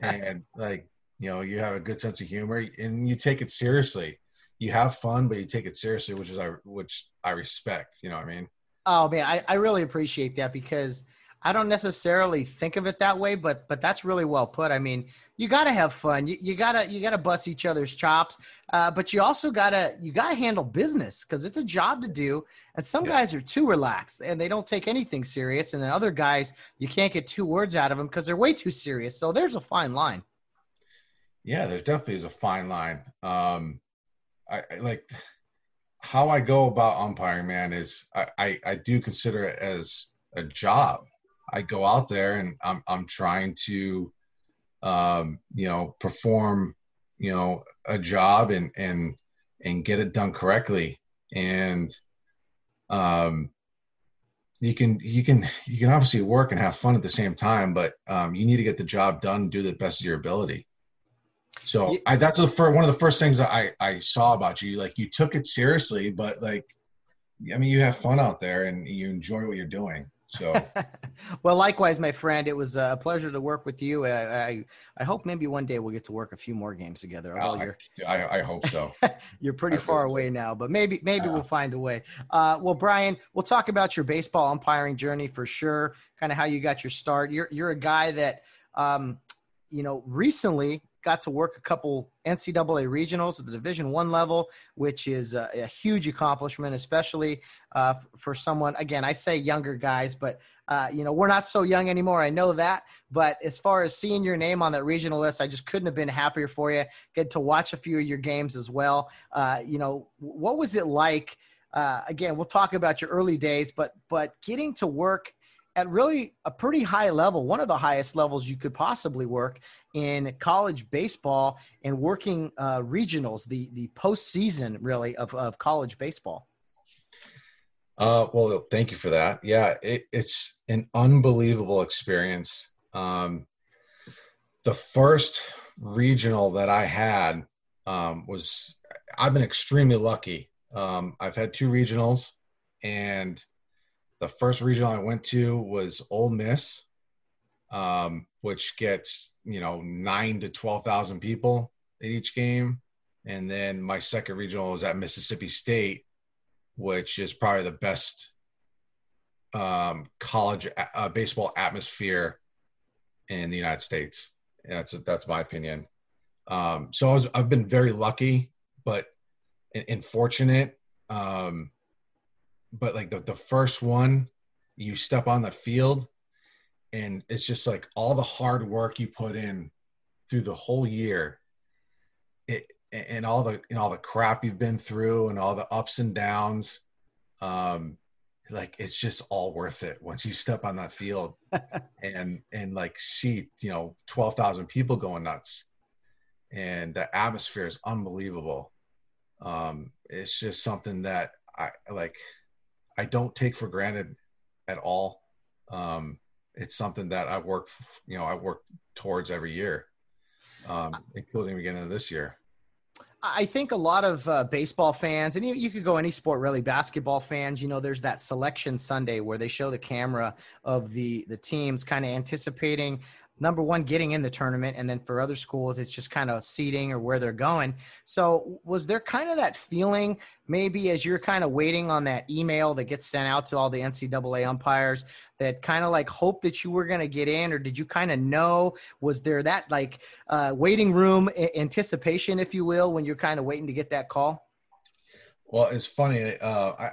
and like you know, you have a good sense of humor and you take it seriously. You have fun, but you take it seriously, which is I which I respect. You know what I mean? Oh man, I, I really appreciate that because I don't necessarily think of it that way, but but that's really well put. I mean, you got to have fun. You, you gotta you gotta bust each other's chops, uh, but you also gotta you gotta handle business because it's a job to do. And some yeah. guys are too relaxed and they don't take anything serious, and then other guys you can't get two words out of them because they're way too serious. So there's a fine line. Yeah, there's definitely is a fine line. Um, I, I like how I go about umpiring, man, is I, I, I, do consider it as a job. I go out there and I'm, I'm trying to, um, you know, perform, you know, a job and, and, and get it done correctly. And, um, you can, you can, you can obviously work and have fun at the same time, but, um, you need to get the job done, do the best of your ability. So I, that's the first, one of the first things that I, I saw about you. Like you took it seriously, but like, I mean, you have fun out there and you enjoy what you're doing. So, well, likewise, my friend, it was a pleasure to work with you. I, I, I hope maybe one day we'll get to work a few more games together. Oh, I, I, I, hope so. you're pretty far away so. now, but maybe, maybe we'll find a way. Uh, well, Brian, we'll talk about your baseball umpiring journey for sure. Kind of how you got your start. You're, you're a guy that, um, you know, recently got to work a couple NCAA regionals at the Division One level, which is a, a huge accomplishment, especially uh, for someone. Again, I say younger guys, but uh, you know we're not so young anymore. I know that, but as far as seeing your name on that regional list, I just couldn't have been happier for you. Get to watch a few of your games as well. Uh, you know, what was it like? Uh, again, we'll talk about your early days, but but getting to work at really a pretty high level, one of the highest levels you could possibly work in college baseball and working uh, regionals, the the postseason really of, of college baseball. Uh, well, thank you for that. Yeah, it, it's an unbelievable experience. Um, the first regional that I had um, was I've been extremely lucky. Um, I've had two regionals, and the first regional I went to was Ole Miss, um, which gets you know nine to twelve thousand people at each game, and then my second regional was at Mississippi State, which is probably the best um, college uh, baseball atmosphere in the United States. That's that's my opinion. Um, so I was, I've been very lucky, but and, fortunate. Um, but like the, the first one, you step on the field, and it's just like all the hard work you put in through the whole year. It and all the and all the crap you've been through and all the ups and downs. Um, like it's just all worth it once you step on that field and and like see you know 12,000 people going nuts and the atmosphere is unbelievable um it's just something that i like i don't take for granted at all. Um it's something that i work you know i work towards every year um including beginning of this year. I think a lot of uh, baseball fans, and you, you, could go any sport really, basketball fans, you know, there's that selection Sunday where they show the camera of the the teams kind of anticipating number one getting in the tournament and then for other schools it's just kind of seating or where they're going. So was there kind of that feeling maybe as you're kind of waiting on that email that gets sent out to all the ncaa umpires that kind of like hope that you were going to get in or did you kind of know? Was there that like uh, waiting room anticipation if you will when you're kind of waiting to get that call? Well it's funny uh, i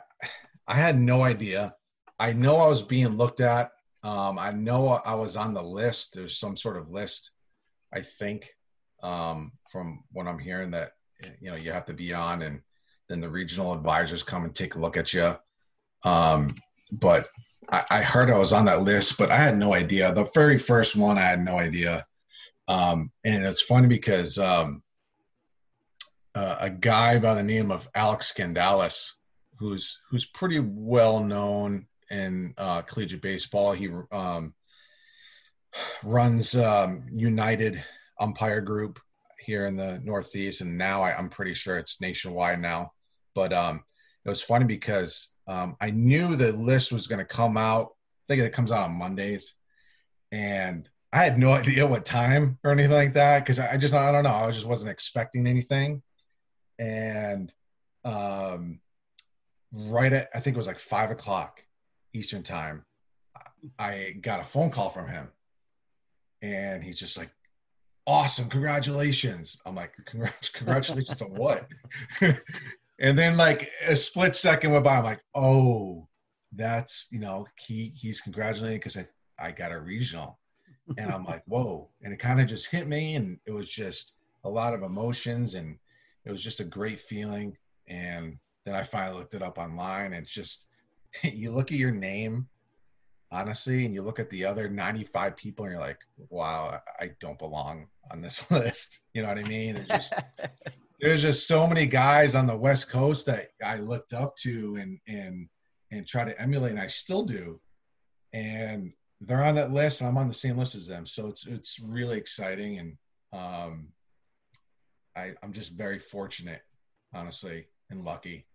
i had no idea. I know i was being looked at um, I know I was on the list. There's some sort of list, I think, um, from what I'm hearing that you know you have to be on, and then the regional advisors come and take a look at you. Um, but I, I, heard I was on that list, but I had no idea. The very first one, I had no idea. Um, and it's funny because uh, a guy by the name of Alex Scandalis, who's who's pretty well known in uh, collegiate baseball. He um, runs um, United Umpire Group here in the Northeast, and now I, am pretty sure it's nationwide now. But um, it was funny because um, I knew the list was going to come out. I think it comes out on Mondays, and I had no idea what time or anything like that because I just I don't know. I just wasn't expecting anything, and um, right at I think it was like five o'clock Eastern time, I got a phone call from him, and he's just like, "Awesome, congratulations!" I'm like, "Congratulations on what?" and then like a split second went by. I'm like, "Oh, that's you know he he's congratulating because I I got a regional." and I'm like, "Whoa!" And it kind of just hit me, and it was just a lot of emotions, and it was just a great feeling. And then I finally looked it up online, and it's just you look at your name honestly and you look at the other 95 people and you're like wow i don't belong on this list. You know what i mean? There's just there's just so many guys on the west coast that i looked up to and and and try to emulate and i still do. And they're on that list and i'm on the same list as them. So it's it's really exciting and um i i'm just very fortunate honestly and lucky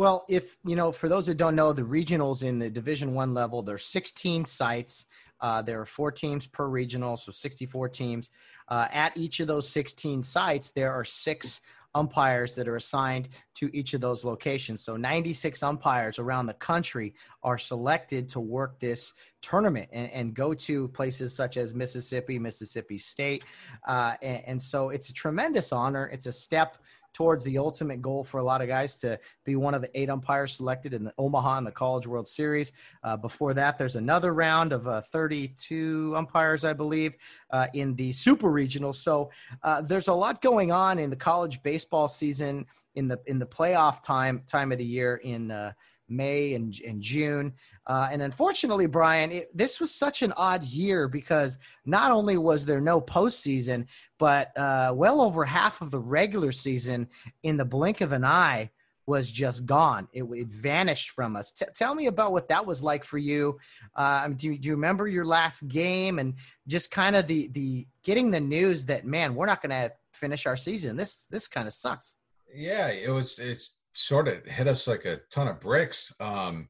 well, if you know, for those that don't know, the regionals in the Division One level, there's 16 sites. Uh, there are four teams per regional, so 64 teams. Uh, at each of those 16 sites, there are six umpires that are assigned to each of those locations. So 96 umpires around the country are selected to work this tournament and, and go to places such as Mississippi, Mississippi State. Uh, and, and so it's a tremendous honor. It's a step towards the ultimate goal for a lot of guys to be one of the eight umpires selected in the Omaha and the College World Series. Uh, before that, there's another round of uh, 32 umpires, I believe, uh, in the Super Regional. So uh, there's a lot going on in the college baseball season in the in the playoff time time of the year in uh, May and, and June. Uh, and unfortunately, Brian, it, this was such an odd year because not only was there no postseason, but uh, well over half of the regular season in the blink of an eye was just gone. It, it vanished from us. T- tell me about what that was like for you. Uh, do, do you remember your last game and just kind of the the getting the news that man, we're not going to finish our season. This this kind of sucks. Yeah, it was. It's sort of hit us like a ton of bricks. Um,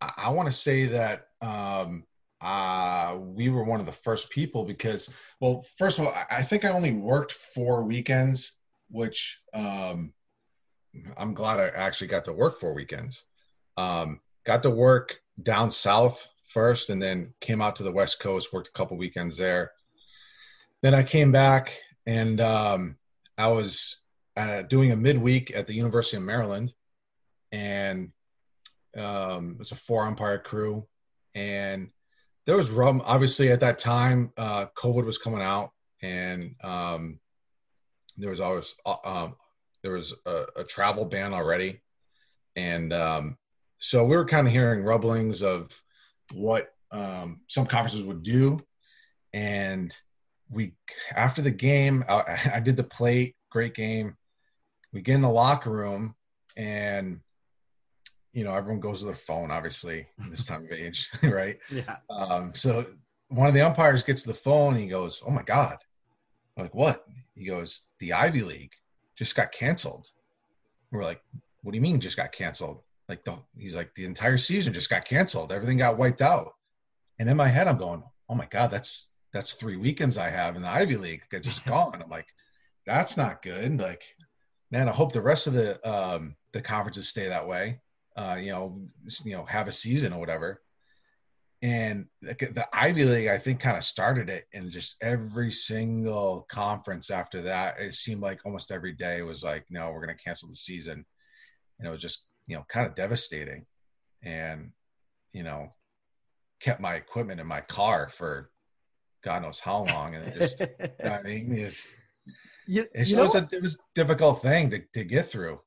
I, I want to say that um, uh, we were one of the first people because, well, first of all, I, I think I only worked four weekends, which um, I'm glad I actually got to work four weekends. Um, got to work down south first, and then came out to the West Coast, worked a couple weekends there. Then I came back, and um, I was uh, doing a midweek at the University of Maryland, and um, it was a four umpire crew, and there was rum. Obviously, at that time, uh, COVID was coming out, and um, there was always uh, um, there was a, a, travel ban already, and um, so we were kind of hearing rumblings of what um, some conferences would do, and we after the game, I, I did the plate, great game. We get in the locker room, and you know everyone goes to their phone obviously this time of age right? Yeah. Um, so one of the umpires gets the phone and he goes oh my god. I'm like what? He goes the ivy league just got canceled. We're like what do you mean just got canceled? Like the he's like the entire season just got canceled. Everything got wiped out. And in my head i'm going oh my god that's that's three weekends i have in the ivy league got just gone. I'm like that's not good. Like man i hope the rest of the um the conferences stay that way uh, you know, you know, have a season or whatever. And the Ivy League, I think, kind of started it, and just every single conference after that, it seemed like almost every day was like, no, we're going to cancel the season, and it was just, you know, kind of devastating, and you know, kept my equipment in my car for God knows how long, and it just, I mean, it's, you, it's, you know, a, it was a difficult thing to, to get through.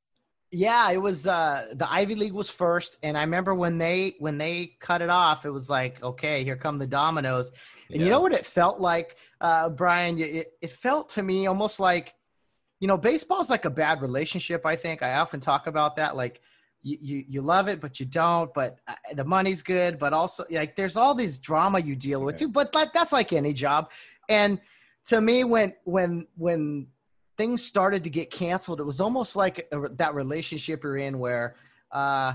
Yeah, it was uh the Ivy League was first and I remember when they when they cut it off it was like okay, here come the dominoes. And yeah. you know what it felt like uh Brian, it, it felt to me almost like you know, baseball's like a bad relationship, I think. I often talk about that like you, you, you love it but you don't but uh, the money's good but also like there's all these drama you deal with too but like that's like any job and to me when when when things started to get canceled, it was almost like a, that relationship you're in where uh,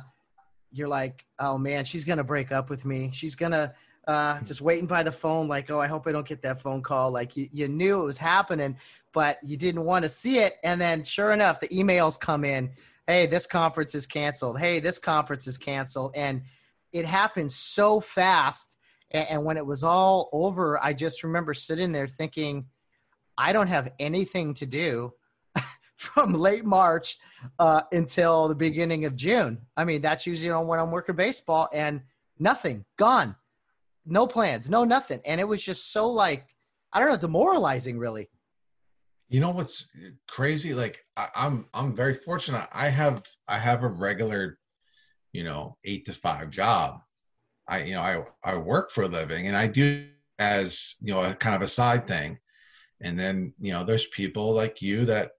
you're like, oh man, she's gonna break up with me. She's gonna uh, just waiting by the phone, like, oh, I hope I don't get that phone call. Like you, you knew it was happening, but you didn't want to see it. And then sure enough, the emails come in. Hey, this conference is canceled. Hey, this conference is canceled. And it happened so fast. And, and when it was all over, I just remember sitting there thinking, I don't have anything to do from late March uh, until the beginning of June. I mean, that's usually when I'm working baseball and nothing, gone, no plans, no nothing. And it was just so like, I don't know, demoralizing really. You know what's crazy? Like I, I'm, I'm very fortunate. I have, I have a regular, you know, eight to five job. I, you know, I, I work for a living and I do as, you know, a kind of a side thing and then you know there's people like you that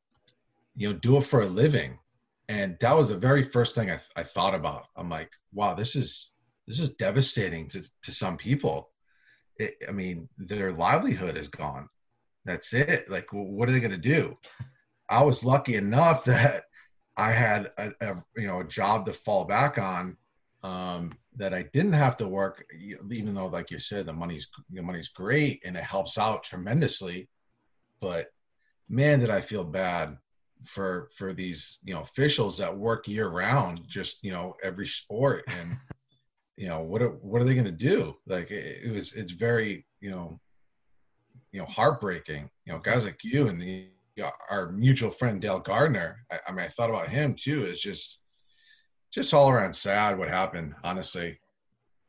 you know do it for a living. And that was the very first thing I, th- I thought about. I'm like wow this is this is devastating to, to some people. It, i mean their livelihood is gone. That's it. Like what are they going to do? I was lucky enough that i had a, a, you know a job to fall back on um, that i didn't have to work even though like you said the money's the money's great and it helps out tremendously but man, did I feel bad for for these you know officials that work year round, just you know every sport, and you know what are, what are they going to do? Like it, it, was it's very you know you know heartbreaking. You know guys like you and you know, our mutual friend Dale Gardner. I, I mean, I thought about him too. It's just just all around sad what happened, honestly.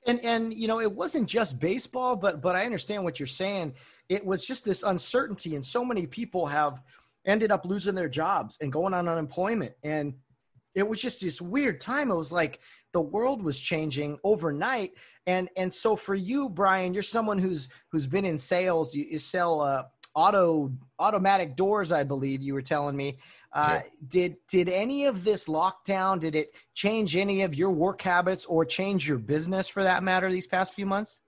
And and you know, it wasn't just baseball, but but I understand what you're saying. It was just this uncertainty and so many people have ended up losing their jobs and going on unemployment. And it was just this weird time. It was like the world was changing overnight. And and so for you brian you're someone who's who's been in sales. You, you sell uh, auto automatic doors, I believe you were telling me. Uh, yeah. Did did any of this lockdown? Did it change any of your work habits or change your business for that matter these past few months?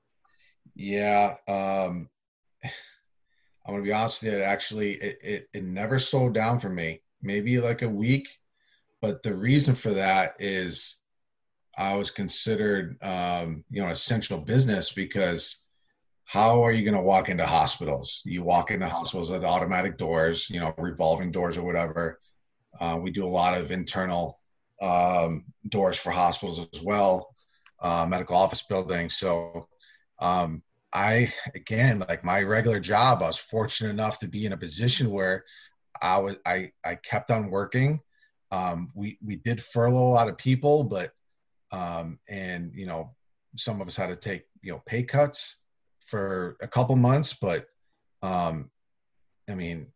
Yeah, um, I'm gonna be honest with you. Actually, it, it it never slowed down for me. Maybe like a week, but the reason for that is I was considered, um, you know, essential business because how are you going to walk into hospitals? You walk into hospitals with automatic doors, you know, revolving doors or whatever. Uh, we do a lot of internal um, doors for hospitals as well, uh, medical office buildings. So um, I, again, like my regular job, I was fortunate enough to be in a position where I was, I, I kept on working. Um, we, we did furlough a lot of people, but, um, and, you know, some of us had to take, you know, pay cuts for a couple months, but um, I mean,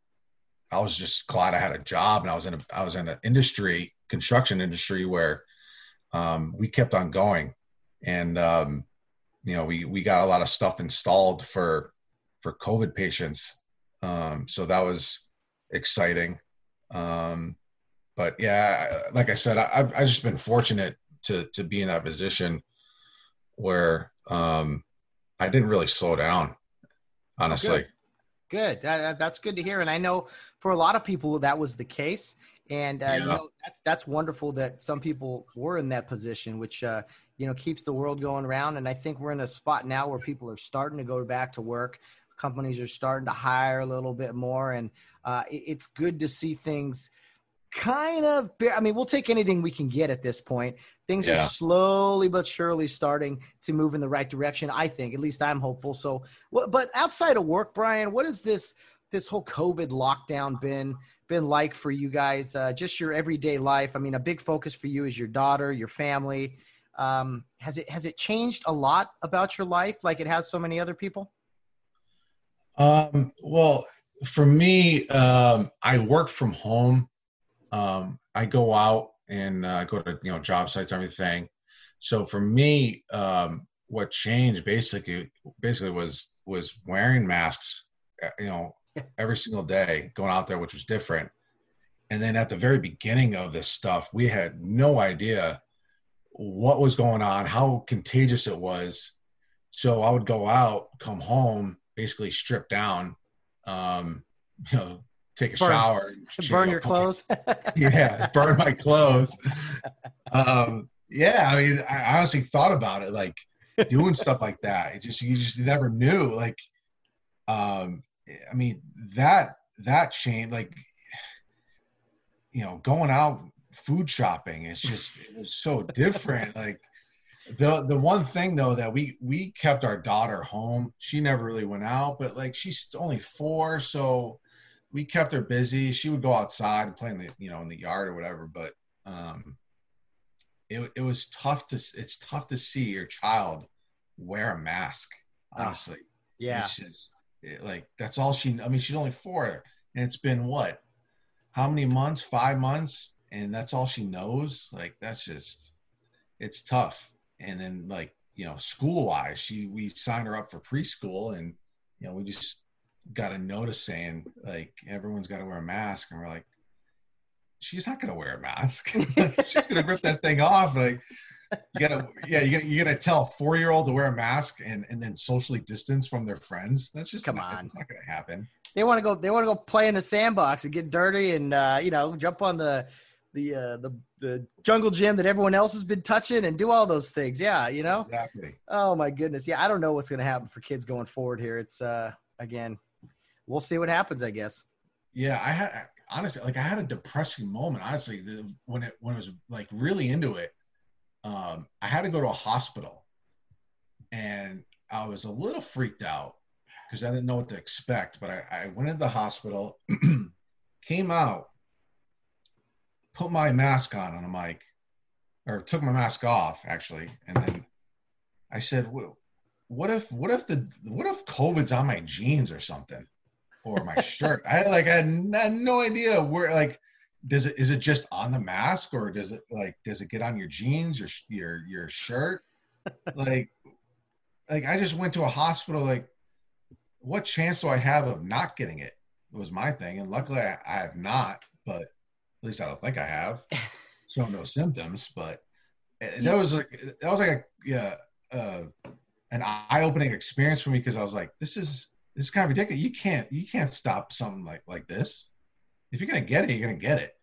I was just glad I had a job and I was in a I was in an industry, construction industry where um, we kept on going, and um, you know we we got a lot of stuff installed for for COVID patients, um, so that was exciting. Um, but yeah, like I said, I, I've, I've just been fortunate to to be in that position where um, I didn't really slow down, honestly. Good. good. That, that's good to hear. And I know for a lot of people that was the case. And uh, yeah. you know that's that's wonderful that some people were in that position, which uh, you know keeps the world going around. And I think we're in a spot now where people are starting to go back to work. Companies are starting to hire a little bit more, and uh, it, it's good to see things kind of i mean we'll take anything we can get at this point. Things yeah. are slowly but surely starting to move in the right direction i think at least i'm hopeful. So but outside of work brian what has this this whole covid lockdown been been like for you guys? Uh, just your everyday life. I mean a big focus for you is your daughter your family. Um, has it has it changed a lot about your life like it has so many other people? Um, well for me um, i work from home um, I go out and uh, go to you know job sites, everything. So for me, um, what changed basically basically was was wearing masks, uh, you know, every single day, going out there, which was different. And then at the very beginning of this stuff, we had no idea what was going on, how contagious it was. So I would go out, come home, basically stripped down, um, you know, take a burn, shower, burn your clothes. yeah, burn my clothes. Um, yeah, I mean, I honestly thought about it, like doing stuff like that. It just you just never knew. Like, um, I mean that that chain, like, you know, going out food shopping. It's just it was so different. like the the one thing though that we we kept our daughter home. She never really went out, but like she's only four, so we kept her busy. She would go outside and play in the you know in the yard or whatever. But um, it it was tough to it's tough to see your child wear a mask. Ah, honestly, oh, yeah, it's just it, like that's all she. I mean, she's only four, and it's been what? How many months? Five months, and that's all she knows. Like that's just it's tough. And then like you know, school wise, she we signed her up for preschool, and you know we just got a notice saying like everyone's got to wear a mask, and we're like, she's not gonna wear a mask. she's gonna rip that thing off. Like you gotta, yeah, you gotta, you gotta tell a four year old to wear a mask and and then socially distance from their friends. That's just come not, on, it's not gonna happen. They want to go. They want to go play in the sandbox and get dirty and uh, you know jump on the the uh, the the jungle gym that everyone else has been touching and do all those things. Yeah, you know. Exactly. Oh my goodness. Yeah, I don't know what's going to happen for kids going forward here. It's uh again, we'll see what happens, I guess. Yeah, I had honestly like I had a depressing moment. Honestly, the, when it when I was like really into it, um, I had to go to a hospital, and I was a little freaked out because I didn't know what to expect. But I, I went into the hospital, came out, put my mask on on a mic, or took my mask off actually, and then I said, "What if what if the what if COVID's on my jeans or something?" Or my shirt. I like I had no idea where like does it is it just on the mask or does it like does it get on your jeans or your your shirt? like like I just went to a hospital like what chance do I have of not getting it? It Was my thing, and luckily I, I have not. But at least I don't think I have. Show no symptoms, but that was like that was like a yeah uh, an eye opening experience for me because I was like, this is this is kind of ridiculous. You can't you can't stop something like like this. If you're gonna get it, you're gonna get it.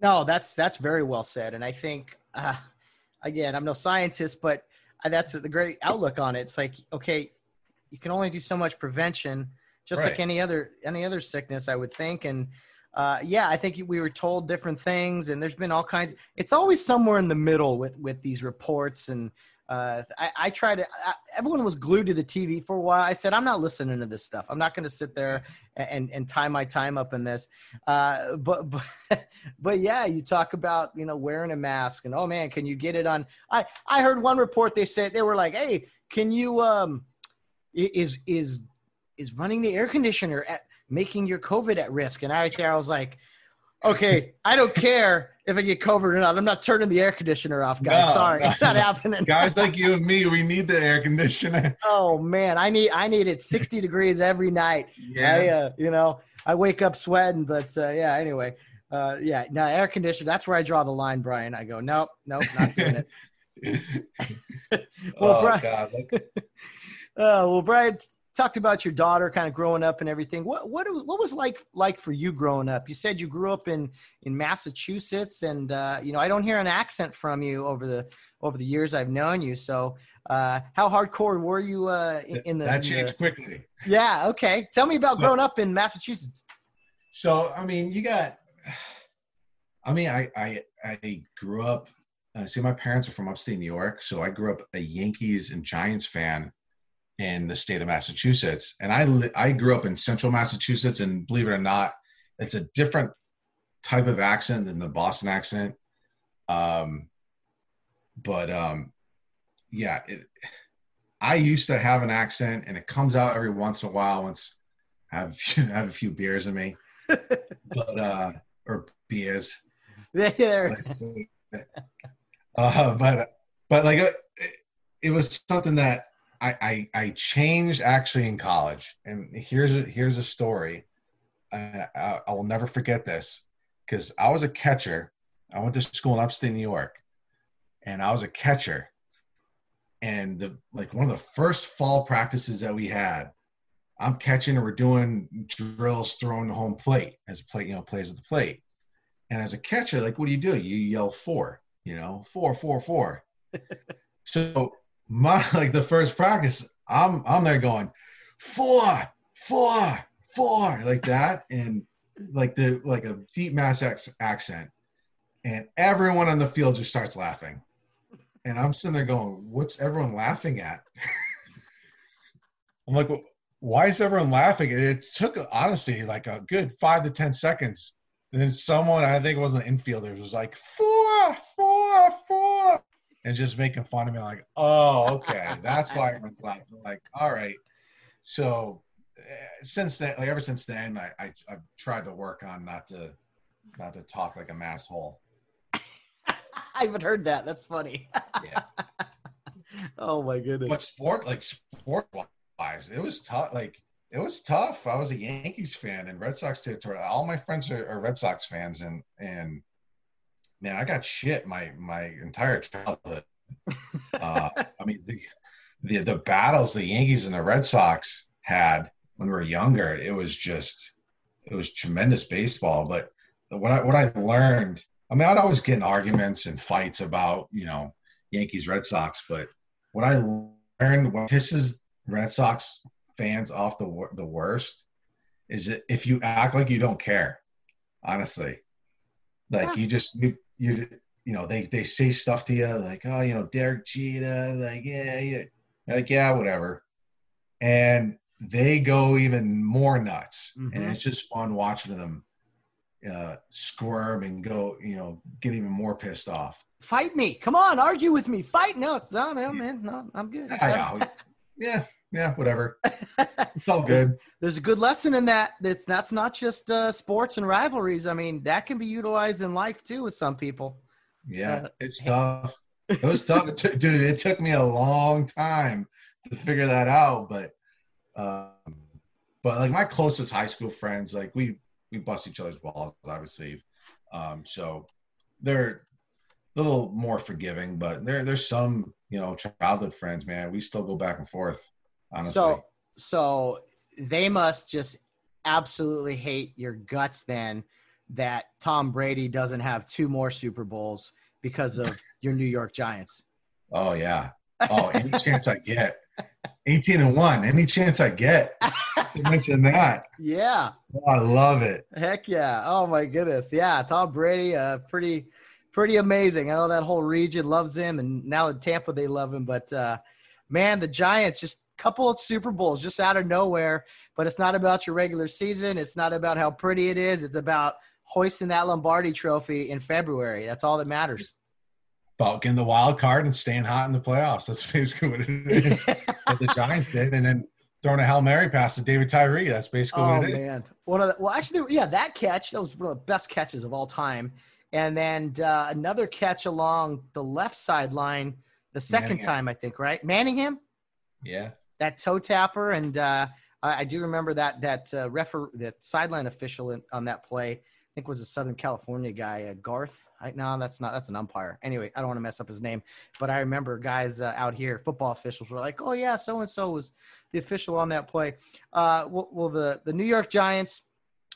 No, that's that's very well said, and I think uh, again, I'm no scientist, but that's the great outlook on it. It's like okay, you can only do so much prevention, just right. like any other any other sickness, I would think, and. Uh, yeah, I think we were told different things, and there's been all kinds. It's always somewhere in the middle with with these reports and uh, I, I try to. I, everyone was glued to the TV for a while. I said, I'm not listening to this stuff. I'm not going to sit there and, and tie my time up in this. Uh, but but but yeah, you talk about you know wearing a mask and oh man, can you get it on? I I heard one report. They said they were like, hey, can you um is is is running the air conditioner at making your COVID at risk? And I I was like okay, I don't care if I get COVID or not. I'm not turning the air conditioner off, guys. No, Sorry, no. it's not happening. guys like you and me, we need the air conditioner. Oh man, I need I need it 60 degrees every night. Yeah, I, uh, you know, I wake up sweating, but uh, yeah. Anyway, uh, yeah, now air conditioner. That's where I draw the line, Brian. I go, nope, nope, not doing it. well, oh, Brian. God, uh, well, Brian, talked about your daughter kind of growing up and everything. What what what was like like for you growing up? You said you grew up in in Massachusetts, and uh, you know I don't hear an accent from you over the over the years I've known you. So uh, how hardcore were you uh, in, in the? That changed the, quickly. Yeah. Okay. Tell me about so, growing up in Massachusetts. So I mean, you got. I mean, I I I grew up. Uh, see, my parents are from upstate New York, so I grew up a Yankees and Giants fan in the state of Massachusetts. And I I grew up in central Massachusetts, and believe it or not, it's a different type of accent than the Boston accent. Um, but um, yeah, it, I used to have an accent, and it comes out every once in a while once I have have a few beers in me, but uh, or beers. There. uh, but but like it, it was something that I, I, I changed actually in college, and here's a, here's a story. I, I, I will never forget this because I was a catcher. I went to school in upstate New York, and I was a catcher. And the like one of the first fall practices that we had, I'm catching and we're doing drills throwing the home plate as a plate, you know, plays at the plate. And as a catcher, like what do you do? You yell four, you know, four, four, four. so my like the first practice, I'm I'm there going four, four, four, like that, and like the like a deep mass accent, and everyone on the field just starts laughing, and I'm sitting there going, "What's everyone laughing at?" I'm like, well, "Why is everyone laughing?" And it took honestly like a good five to ten seconds, and then someone I think it was an infielder was like four, four, four, and just making fun of me like oh okay that's why everyone's laughing like all right. So uh, since then like ever since then I, I have tried to work on not to not to talk like a mass hole i haven't heard that. That's funny. Yeah. Oh my goodness. But sport like sport wise it was tough like it was tough. I was a yankees fan and red sox territory all my friends are, are red sox fans and and man, I got shit my my entire childhood. uh, I mean, the, the the battles the Yankees and the Red Sox had when we were younger, it was just it was tremendous baseball. But what I what I learned, I mean, I'd always get in arguments and fights about you know Yankees Red Sox, but what I learned what pisses Red Sox fans off the the worst is that if you act like you don't care, honestly, like you just you, you you know they they say stuff to you like oh you know Derek Jeter like yeah yeah like yeah whatever. And they go even more nuts. Mm-hmm. and it's just fun watching them uh, squirm and go you know get even more pissed off. Fight me. Come on argue with me. Fight. No it's not man, man no i'm good. Yeah, yeah yeah whatever. It's all good. there's, a good lesson in that that's that's not just uh, sports and rivalries. I mean that can be utilized in life too with some people. Yeah uh, it's tough. It was tough. T- dude it took me a long time to figure that out but um, but like my closest high school friends, like we we bust each other's balls, obviously. Um, so they're a little more forgiving, but there there's some you know childhood friends, man. We still go back and forth. Honestly. So so they must just absolutely hate your guts then that Tom Brady doesn't have two more Super Bowls because of your New York Giants. Oh yeah. Oh, any chance I get. 18 and 1. Any chance I get to mention that. Yeah. Oh, I love it. Heck yeah. Oh my goodness. Yeah, Tom Brady uh pretty pretty amazing. I know that whole region loves him and now in Tampa they love him, but uh man, the Giants just couple of Super Bowls just out of nowhere, but it's not about your regular season. It's not about how pretty it is. It's about hoisting that Lombardi trophy in February. That's all that matters. About getting the wild card and staying hot in the playoffs. That's basically what it is. what the Giants did. And then throwing a Hail Mary pass to David Tyree. That's basically oh, what it is. man. One of the, well, actually, yeah, that catch, that was one of the best catches of all time. And then uh, another catch along the left sideline the second Manningham. time, I think, right? Manningham? Yeah. That toe tapper. And uh, I, I, do remember that that uh, refer that sideline official in, on that play I think was a Southern California guy, uh, Garth. I, no, that's not. That's an umpire. Anyway, I don't want to mess up his name, but I remember guys uh, out here, football officials, were like, "Oh yeah, so and so was the official on that play." Uh, well, well, the the New York Giants.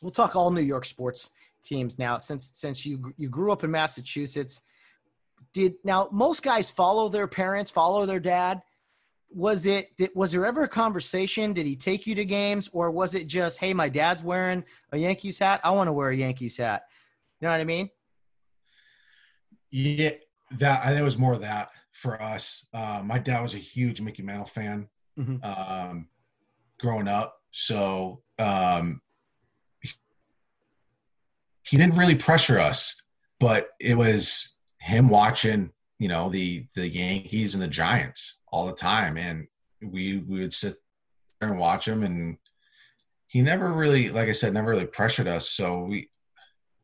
We'll talk all New York sports teams now, since since you you grew up in Massachusetts. Did now most guys follow their parents, follow their dad? Was it was there ever a conversation? Did he take you to games? Or was it just hey my dad's wearing a yankees hat. I want to wear a yankees hat. You know what i mean? Yeah that i think it was more of that for us. Uh, my dad was a huge mickey mantle fan mm-hmm. um, growing up. So um, he didn't really pressure us but it was him watching you know the the yankees and the giants all the time, and we we would sit there and watch him, and he never really, like I said, never really pressured us. So we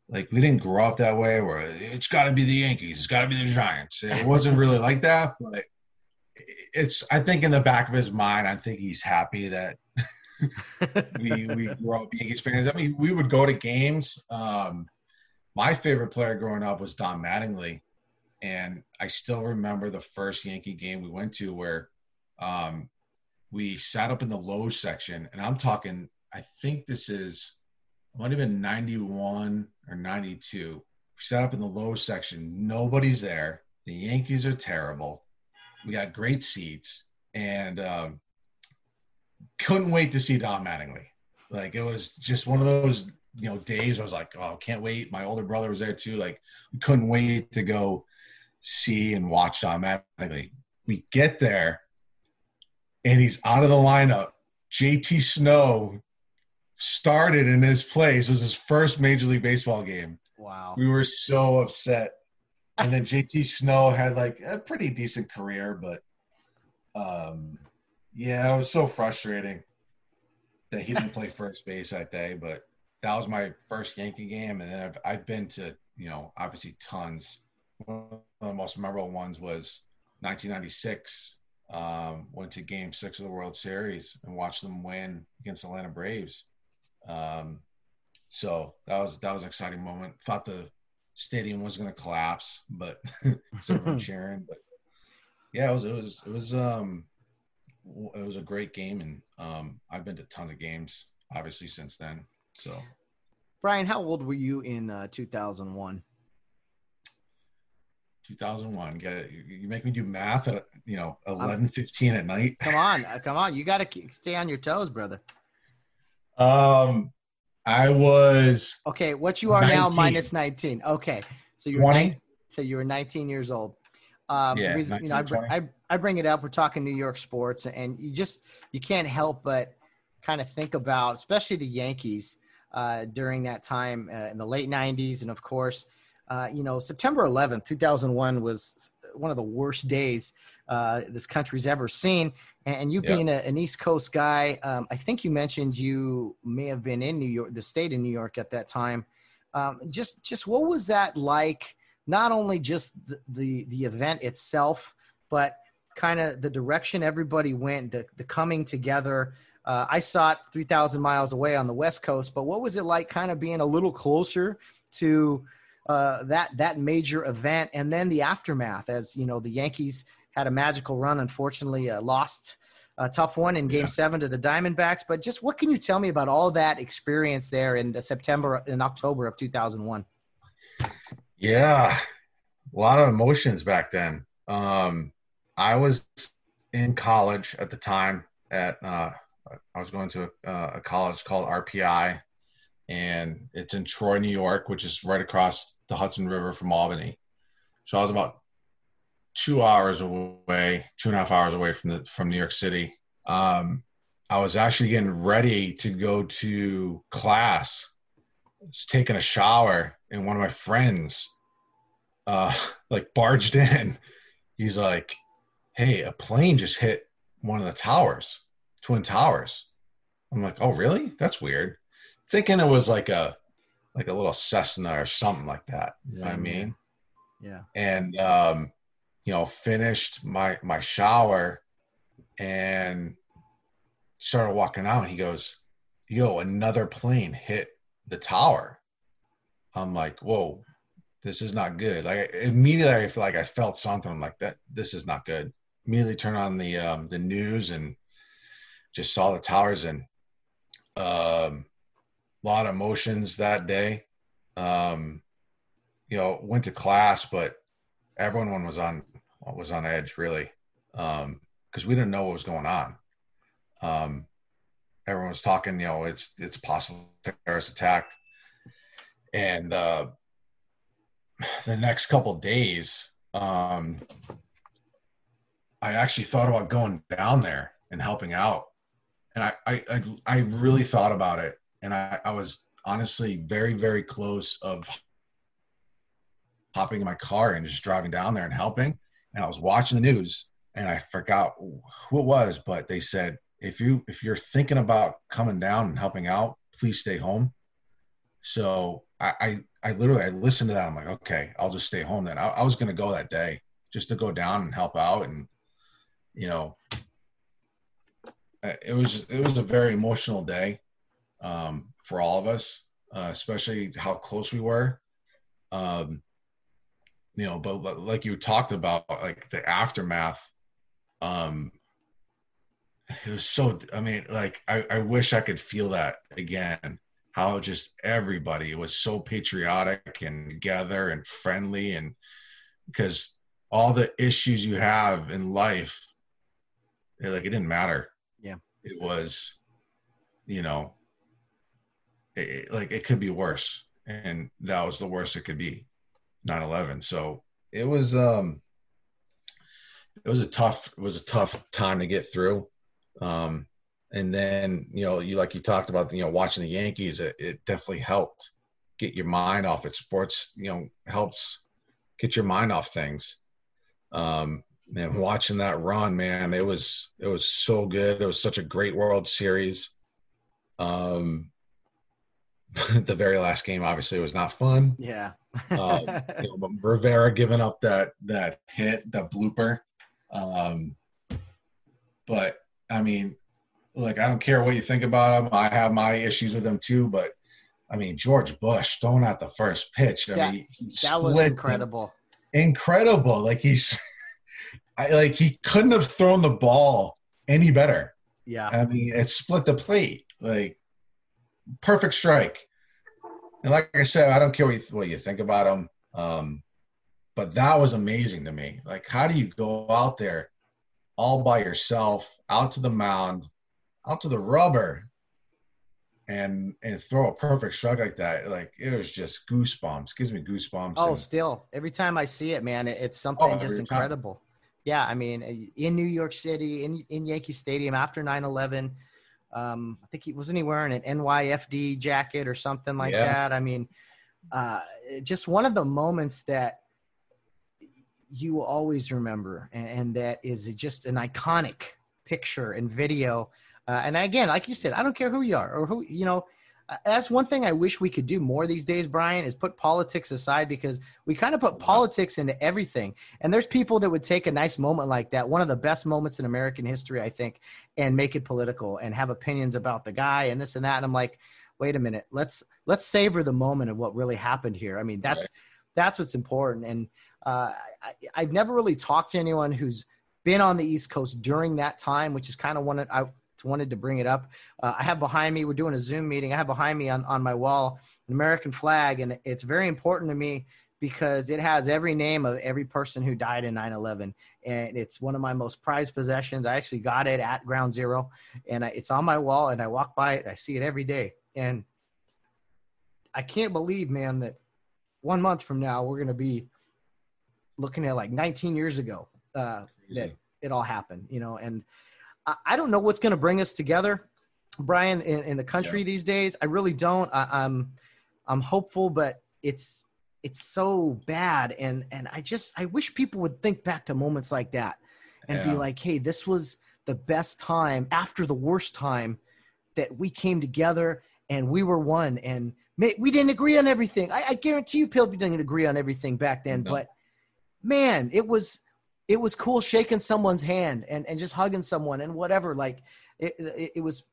like we didn't grow up that way where it's got to be the Yankees, it's got to be the Giants. It wasn't really like that, but it's I think in the back of his mind, I think he's happy that we we grew up Yankees fans. I mean, we would go to games. Um, my favorite player growing up was Don Mattingly, and I still remember the first Yankee game we went to where um, we sat up in the low section, and I'm talking. I think this is might have been 91 or 92. We sat up in the low section. Nobody's there. The Yankees are terrible. We got great seats, and um, couldn't wait to see Don Mattingly. Like it was just one of those you know days. I was like, oh, can't wait. My older brother was there too. Like we couldn't wait to go see and watch automatically. We get there and he's out of the lineup. JT Snow started in his place. It was his first Major League Baseball game. Wow. We were so upset. And then JT Snow had like a pretty decent career, but um, yeah, it was so frustrating that he didn't play first base that day. But that was my first Yankee game, and then I've I've been to you know obviously tons one of the most memorable ones was 1996. Um, went to Game Six of the World Series and watched them win against Atlanta Braves. Um, so that was that was an exciting moment. Thought the stadium was going to collapse, but everyone cheering. But yeah, it was it was it was um it was a great game, and um, I've been to tons of games obviously since then. So, Brian, how old were you in uh, 2001? 2001. Get it? You make me do math at you know 11, 15 at night. Come on, uh, come on. You got to stay on your toes, brother. Um, I was okay. What you are 19. now minus 19. Okay, so you're 20. so you were 19 years old. Um, yeah, reason, 19, you know, I, bring, I, I bring it up. We're talking New York sports, and you just you can't help but kind of think about, especially the Yankees uh, during that time uh, in the late 90s, and of course uh, you know, September 11th, 2001 was one of the worst days uh, this country's ever seen. And you being a, an East Coast guy, um, I think you mentioned you may have been in New York, the state of New York at that time. Um, just, just what was that like? Not only just the, the, the event itself, but kind of the direction everybody went, the, the coming together. Uh, I saw it 3,000 miles away on the West Coast, but what was it like kind of being a little closer to uh, that that major event and then the aftermath as you know the Yankees had a magical run, unfortunately uh, lost a tough one in Game yeah. Seven to the Diamondbacks. But just what can you tell me about all that experience there in September and October of 2001? Yeah, a lot of emotions back then. Um, I was in college at the time. At uh, I was going to a, a college called RPI, and it's in Troy, New York, which is right across the Hudson River from Albany. So I was about two hours away, two and a half hours away from the from New York City. Um, I was actually getting ready to go to class. Taking a shower, and one of my friends, uh, like barged in. He's like, "Hey, a plane just hit one of the towers, twin towers." I'm like, "Oh, really? That's weird." Thinking it was like a like a little Cessna or something like that. You know what I mean? Yeah. And um, you know, finished my my shower and started walking out. He goes, "Yo, another plane hit the tower." I'm like, "Whoa, this is not good." Like immediately, I feel like I felt something. I'm like, "That this is not good." Immediately turn on the um, the news and just saw the towers and um, lot of emotions that day. Um, you know, went to class, but everyone was on was on edge really because um, we didn't know what was going on. Um, everyone was talking, you know, it's it's possible terrorist attack, and uh, the next couple days, um, I actually thought about going down there and helping out, and I I I, I really thought about it, and I, I was honestly very very close of hopping in my car and just driving down there and helping and I was watching the news and I forgot who it was, but they said if you if you're thinking about coming down and helping out, please stay home. So I I, I literally I listened to that. I'm like, okay, I'll just stay home then. I, I was gonna go that day just to go down and help out, and you know, it was it was a very emotional day um, for all of us, uh, especially how close we were. Um, you know but like you talked about like the aftermath um it was so i mean like i, I wish i could feel that again how just everybody was so patriotic and together and friendly and because all the issues you have in life like it didn't matter yeah it was you know it, like it could be worse. And that was the worst it could be 9-11 so it was um it was a tough it was a tough time to get through. Um and then you know you like you talked about you know watching the yankees it, it definitely helped get your mind off it. Sports you know helps get your mind off things. Um and watching that run man it was it was so good. It was such a great world series. Um the very last game obviously was not fun. Yeah. um, you know, Rivera giving up that that hit, that blooper. Um, but I mean, like I don't care what you think about him. I have my issues with him too, but I mean George Bush throwing out the first pitch. I that, mean, that was incredible. incredible. Like he's, I, like he couldn't have thrown the ball any better. Yeah. I mean, it split the plate. Like perfect strike. And like I said, I don't care what you, what you think about him, um, but that was amazing to me. Like, how do you go out there all by yourself, out to the mound, out to the rubber, and and throw a perfect strike like that? Like, it was just goosebumps. Gives me goosebumps. Oh, and, think every time I see it, man, it, it's something oh, just incredible. Time. Yeah, I mean, in New York City, in in Yankee Stadium after 9/11 um, I think he wasn't he wearing an NYFD jacket or something like yeah. that. I mean, uh, just one of the moments that you will always remember, and, and that is just an iconic picture and video. Uh, and again, like you said, I don't care who you are or who you know. That's one thing I wish we could do more these days, Brian, is put politics aside because we kind of put politics into everything. And there's people that would take a nice moment like that, one of the best moments in American history, I think, and make it political and have opinions about the guy and this and that. And I'm like, wait a minute, let's let's savor the moment of what really happened here. I mean, that's right. that's what's important. And uh, I, I've never really talked to anyone who's been on the East Coast during that time, which is kind of one of I wanted to bring it up. Uh, I have behind me, we're doing a Zoom meeting. I have behind me on, on my wall an American flag, and it's very important to me because it has every name of every person who died in 9-11 and it's one of my most prized possessions i actually got it at ground zero and I, it's on my wall and i walk by it i see it every day and i can't believe man that one month from now we're going to be looking at like 19 years ago uh, that it all happened you know and I don't know what's going to bring us together, Brian, in, in the country yeah. these days. I really don't. I, I'm, I'm hopeful, but it's it's so bad, and and I just I wish people would think back to moments like that and yeah. be like, hey, this was the best time after the worst time that we came together and we were one and we didn't agree on everything. I, I guarantee you, Pilby didn't agree on everything back then, no. but man, it was it was cool shaking someone's hand and, and just hugging someone and whatever. Like it, it, it, was,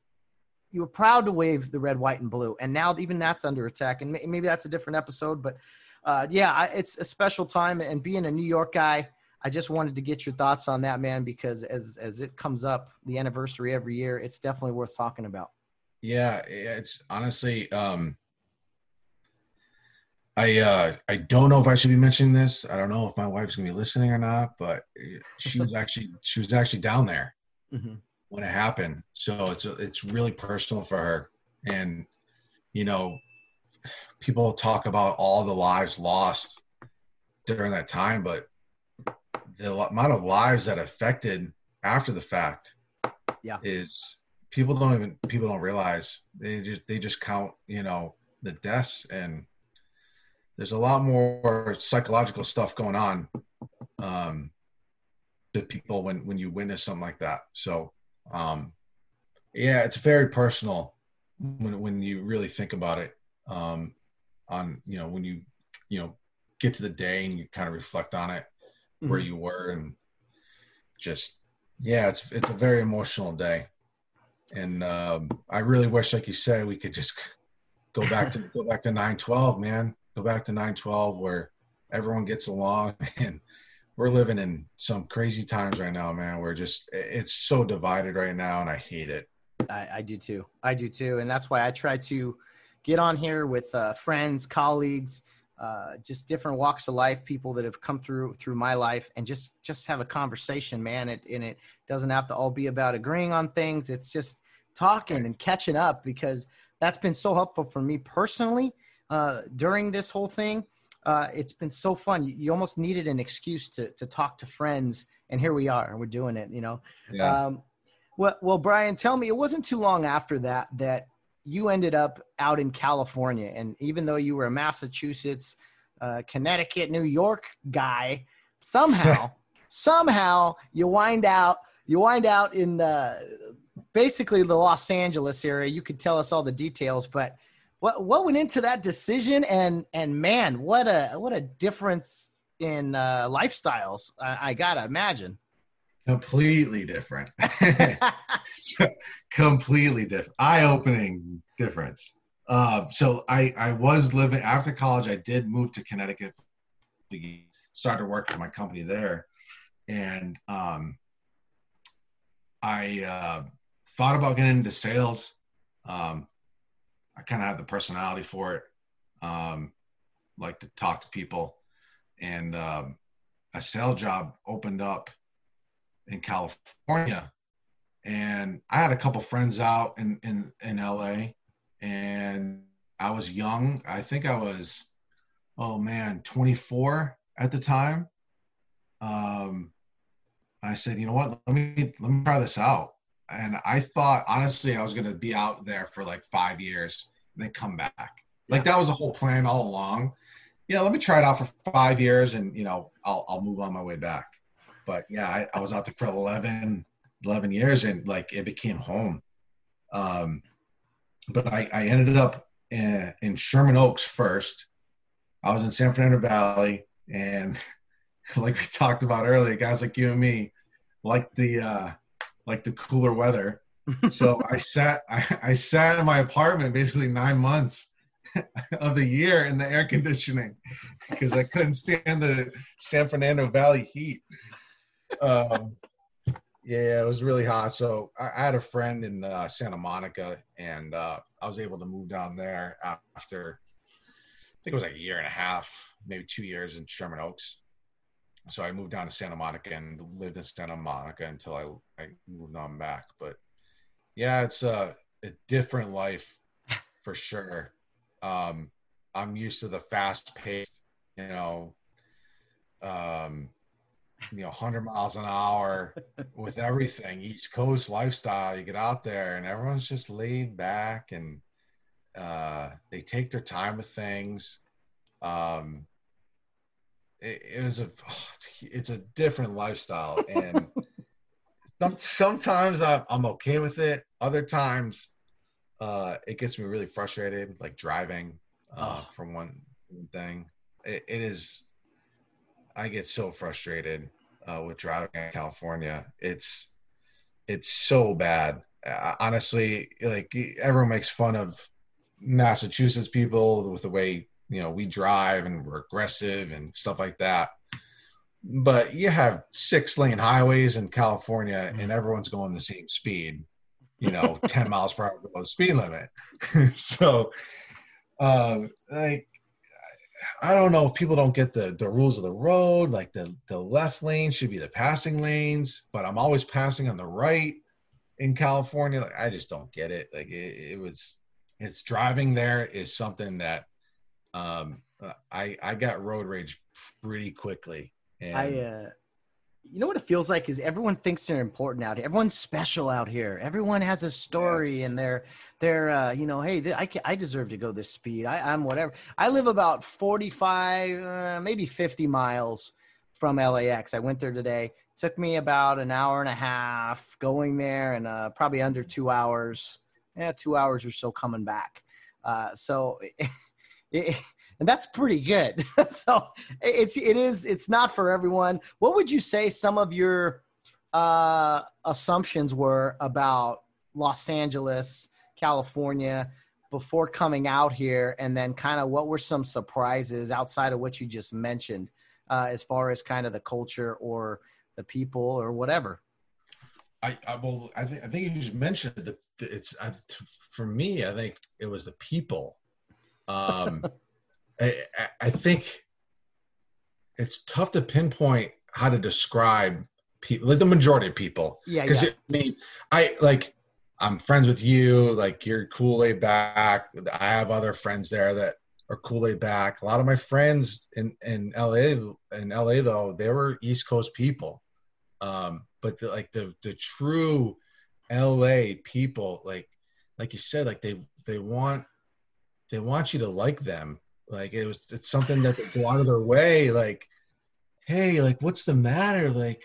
you were proud to wave the red, white, and blue. And now even that's under attack. And maybe that's a different episode, but uh, yeah, I, it's a special time. And being a New York guy, I just wanted to get your thoughts on that, man, because as as it comes up, the anniversary every year, it's definitely worth talking about. Yeah, it's honestly, um, I uh, I don't know if I should be mentioning this. I don't know if my wife's gonna be listening or not, but she was actually she was actually down there mm-hmm. when it happened. So it's it's really personal for her, and you know, people talk about all the lives lost during that time, but the amount of lives that affected after the fact, yeah, is people don't even people don't realize they just they just count you know the deaths and there's a lot more psychological stuff going on um, to people when when you witness something like that. So um, yeah, it's very personal when when you really think about it. Um, on you know when you you know get to the day and you kind of reflect on it mm-hmm. where you were and just yeah it's it's a very emotional day and um, i really wish like you said we could just go back to go back to 912 man go back to 912 where everyone gets along and we're living in some crazy times right now man we're just it's so divided right now and i hate it. I, I do too. I do too. And that's why i try to get on here with uh, friends colleagues uh, just different walks of life people that have come through through my life and just just have a conversation man. It and it doesn't have to all be about agreeing on things. It's just talking and catching up because that's been so helpful for me personally uh, during this whole thing. Uh, it's been so fun. You, you, almost needed an excuse to to talk to friends, and here we are. We're doing it. You know. Yeah. Um, well, well, Brian, tell me, it wasn't too long after that that you ended up out in California, and even though you were a Massachusetts, uh, Connecticut, New York guy, somehow, somehow you wind out you wind out in uh, basically the Los Angeles area. You could tell us all the details, but what what went into that decision? And and man what a what a difference in uh, lifestyles I, I, gotta imagine. Completely different. Completely different eye-opening difference. Uh, so i i was living after college i did move to connecticut started working for my company there. And um, i uh, thought about getting into sales. Um, I kind of have the personality for it. Um, like to talk to people, and um, a sales job opened up in California, and I had a couple friends out in in in LA, and I was young. I think I was, oh man, 24 at the time. Um, I said, you know what? Let me let me try this out and I thought honestly I was going to be out there for like five years and then come back. Yeah. Like that was the whole plan all along. Yeah, let me try it out for five years and you know I'll I'll move on my way back. But yeah, I, I was out there for 11, 11 years and like it became home. Um, but I, I ended up in, in Sherman Oaks first. I was in San Fernando Valley, and like we talked about earlier, guys like you and me like the uh, like the cooler weather. so I sat I, I sat in my apartment basically nine months of the year in the air conditioning because I couldn't stand the San Fernando Valley heat. Um, yeah, it was really hot. So I, I had a friend in uh, Santa Monica, and uh, I was able to move down there after I think it was like a year and a half, maybe two years in Sherman Oaks. So I moved down to Santa Monica and lived in Santa Monica until I, I moved on back. But yeah, it's a, a different life for sure. Um, I'm used to the fast paced, you know, um, you know, 100 miles an hour with everything, East Coast lifestyle. You get out there and everyone's just laid back and uh, they take their time with things. Um, it, it was a, it's a different lifestyle. And some, sometimes I, I'm okay with it. Other times, uh, it gets me really frustrated, like driving uh, oh. from one thing. It, it is. I get so frustrated uh, with driving in California. It's it's so bad. Uh, honestly, like everyone makes fun of Massachusetts people with the way you know we drive and we're aggressive and stuff like that. But you have six lane highways in California, and everyone's going the same speed you know, 10 miles per hour below the speed limit. so, um, like, I don't know if people don't get the, the rules of the road, like the, the left lane should be the passing lanes, but I'm always passing on the right in California. Like, I just don't get it. Like it, it was, it's driving there is something that, um, I, I got road rage pretty quickly. And I, uh, you know what it feels like is everyone thinks they're important out here. Everyone's special out here. Everyone has a story, yes. and they're they're uh, you know, hey, I I deserve to go this speed. I, I'm whatever. I live about forty five, uh, maybe fifty miles from LAX. I went there today. Took me about an hour and a half going there, and uh, probably under two hours. Yeah, two hours or so coming back. Uh, so. And that's pretty good. so it's it is it's not for everyone. What would you say some of your uh, assumptions were about Los Angeles, California, before coming out here, and then kind of what were some surprises outside of what you just mentioned, uh, as far as kind of the culture or the people or whatever. I, I well, I think I think you just mentioned that it's for me. I think it was the people. Um, I, I think it's tough to pinpoint how to describe people, like the majority of people. Yeah, because yeah. I mean, I like I'm friends with you. Like you're cool laid back. I have other friends there that are cool laid back. A lot of my friends in in LA in LA though they were East Coast people, um, but the, like the the true LA people, like like you said, like they they want they want you to like them like it was, it's something that they go out of their way. Like, hey, like, what's the matter? Like,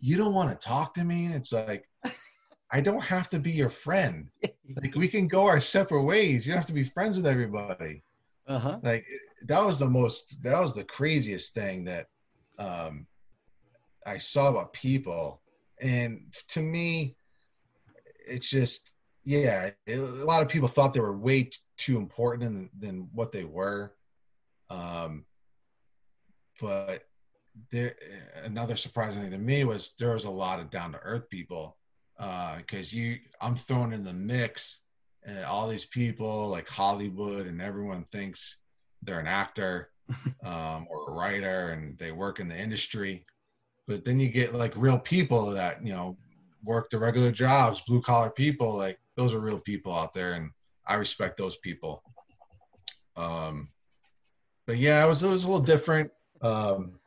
you don't want to talk to me? It's like, I don't have to be your friend. Like, we can go our separate ways. You don't have to be friends with everybody. Uh-huh. Like, that was the most, that was the craziest thing that um, I saw about people. And to me, it's just, yeah, it, a lot of people thought they were way t- too important than, than what they were. Um, but there, another surprising thing to me was there was a lot of down to earth people because uh, you, I'm thrown in the mix, and all these people like Hollywood, and everyone thinks they're an actor um, or a writer, and they work in the industry. But then you get like real people that you know work the regular jobs, blue collar people. Like those are real people out there, and I respect those people. Um, but yeah, it was it was a little different. Um,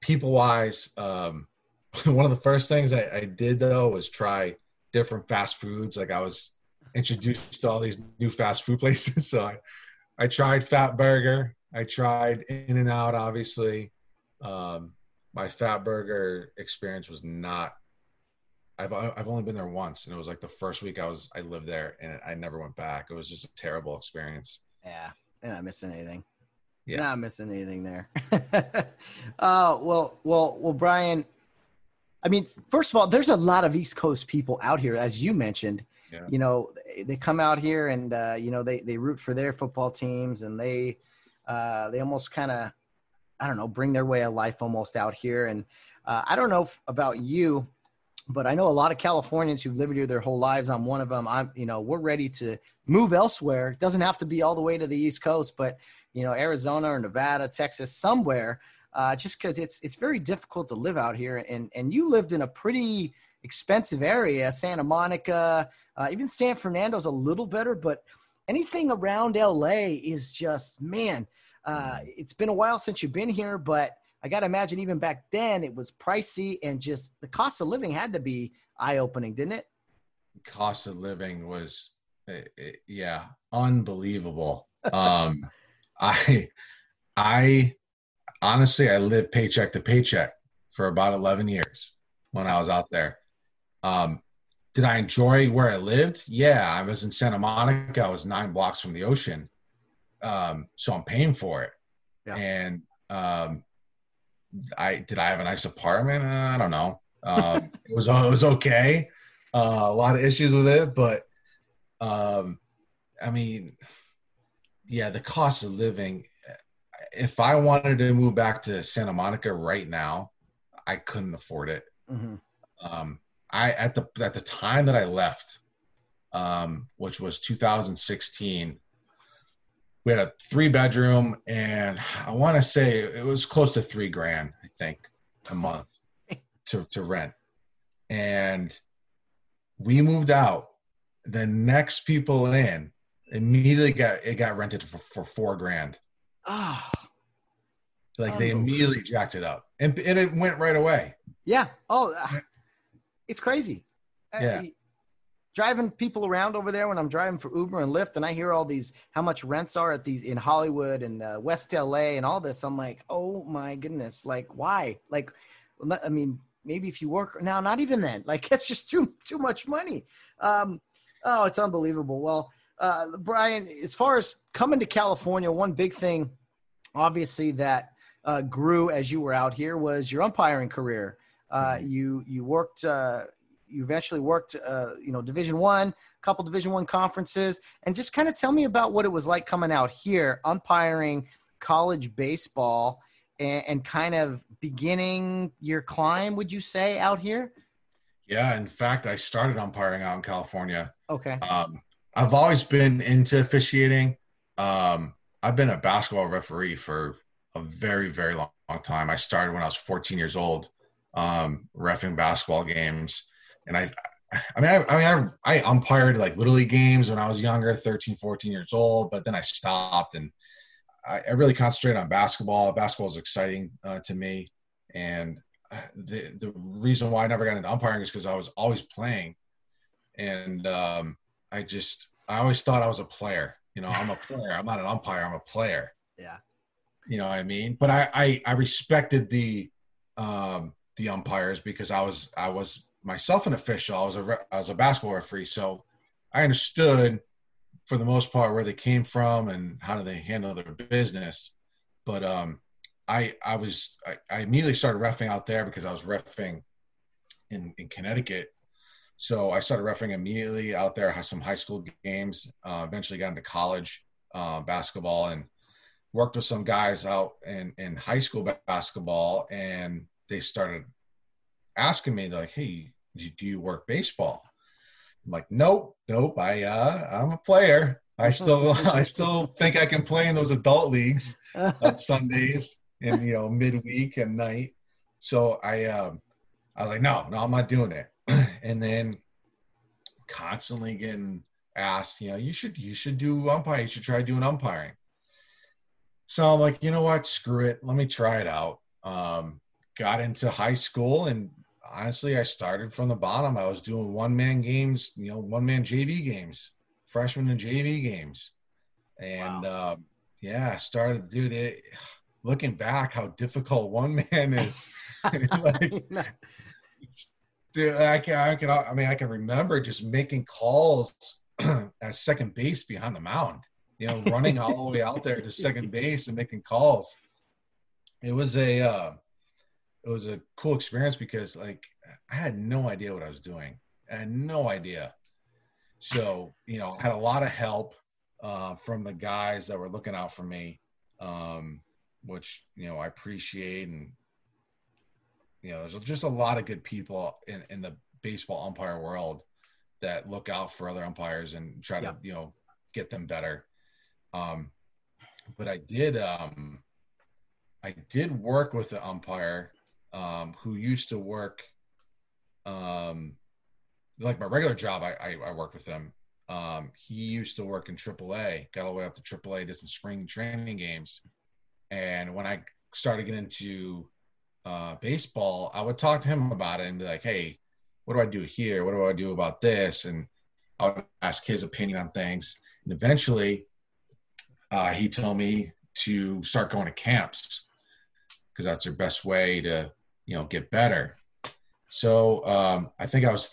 people wise, um, one of the first things I, I did though was try different fast foods. Like I was introduced to all these new fast food places, so I, I tried Fatburger. I tried In-N-Out, obviously. Um, my Fatburger experience was not I've I've only been there once, and it was like the first week I was I lived there, and I never went back. It was just a terrible experience. Yeah, and not missing anything. Yeah. Not missing anything there. uh, well, well, well, Brian. I mean, first of all, there's a lot of East Coast people out here, as you mentioned. Yeah. You know, they come out here and uh, you know they they root for their football teams, and they uh, they almost kind of, I don't know, bring their way of life almost out here. And uh, I don't know if, about you, but I know a lot of Californians who've lived here their whole lives. I'm one of them. I'm, you know, we're ready to move elsewhere. It doesn't have to be all the way to the East Coast, but you know, Arizona or Nevada, Texas, somewhere. Uh, just because it's it's very difficult to live out here, and and you lived in a pretty expensive area, Santa Monica, uh, even San Fernando's a little better, but anything around LA is just man. Uh, it's been a while since you've been here, but I got to imagine even back then it was pricey and just the cost of living had to be eye opening, didn't it? Cost of living was, uh, uh, yeah, unbelievable. Um, I, I honestly, I lived paycheck to paycheck for about 11 years when I was out there. Um, did I enjoy where I lived? Yeah, I was in Santa Monica. I was nine blocks from the ocean. Um, so I'm paying for it. Yeah. And um, I did I have a nice apartment? Uh, I don't know. Um, it was it was okay. Uh, a lot of issues with it, but um, I mean, yeah, the cost of living. If I wanted to move back to Santa Monica right now, I couldn't afford it. Mm-hmm. Um, I at the at the time that I left, um, which was 2016, we had a three bedroom, and I want to say it was close to three grand, I think, a month to to rent, and we moved out. The next people in immediately got it got rented for, for four grand. Oh, Like they immediately jacked it up, and and it went right away. yeah. Oh, uh, it's crazy. Uh, Yeah. Driving people around over there when I'm driving for Uber and Lyft, and I hear all these how much rents are at these in Hollywood and uh, West LA and all this. I'm like, oh my goodness, like why? Like, I mean, maybe if you work now, not even then. Like it's just too too much money. Um, oh, it's unbelievable. Well, uh, Brian, as far as coming to California, one big thing, obviously that uh, grew as you were out here was your umpiring career. Uh, you you worked. Uh, you eventually worked, uh, you know, Division One, couple Division One conferences, and just kind of tell me about what it was like coming out here, umpiring college baseball, and, and kind of beginning your climb. Would you say out here? Yeah, in fact, I started umpiring out in California. Okay. Um, I've always been into officiating. Um, I've been a basketball referee for a very, very long, long time. I started when I was 14 years old, um, refing basketball games, and I, I mean, I, I mean, I, I umpired like little league games when I was younger, 13, 14 years old, but then I stopped and I, I really concentrated on basketball. Basketball is exciting uh, to me, and uh, the the reason why I never got into umpiring is because I was always playing, and um, I just I always thought I was a player. You know, I'm a player. I'm not an umpire. I'm a player. Yeah. You know what I mean? But I I, I respected the um, the umpires because I was I was myself an official. I was a re- I was a basketball referee, so I understood for the most part where they came from and how do they handle their business. But um, I I was I, I immediately started refing out there because I was refing in in Connecticut. So I started refereeing immediately out there. Had some high school games. Uh, eventually got into college uh, basketball and worked with some guys out in in high school basketball, and they started asking me like, "Hey, do, do you work baseball?" I'm like, "Nope, nope. I uh, I'm a player. I still I still think I can play in those adult leagues on Sundays and you know midweek and night." So I um, I was like, "No, no, I'm not doing it." and then constantly getting asked, you know, you should you should do umpire. You should try doing umpiring. So I'm like, you know what? Screw it. Let me try it out. Um, got into high school and honestly, I started from the bottom. I was doing one man games, you know, one man JV games, freshman and JV games. And um, yeah, I started, dude, it, looking back how difficult one man is. like, Dude, I can, I can, I mean, I can remember just making calls at second base behind the mound. You know, running all the way out there to second base and making calls. It was a, uh, it was a cool experience because like I had no idea what I was doing. I had no idea. So you know, I had a lot of help uh, from the guys that were looking out for me, um, which you know I appreciate and you know, there's just a lot of good people in, in the baseball umpire world that look out for other umpires and try to, you know, get them better. Um, but I did, um, I did work with the umpire, um, who used to work, um, like my regular job. I, I, I worked with him. Um, he used to work in AAA, got all the way up to AAA, did some spring training games. And when I started getting into uh, baseball, I would talk to him about it and be like, "Hey, what do I do here? What do I do about this?" And I would ask his opinion on things. And eventually, uh, he told me to start going to camps because that's your best way to, you know, get better. So um, I think I was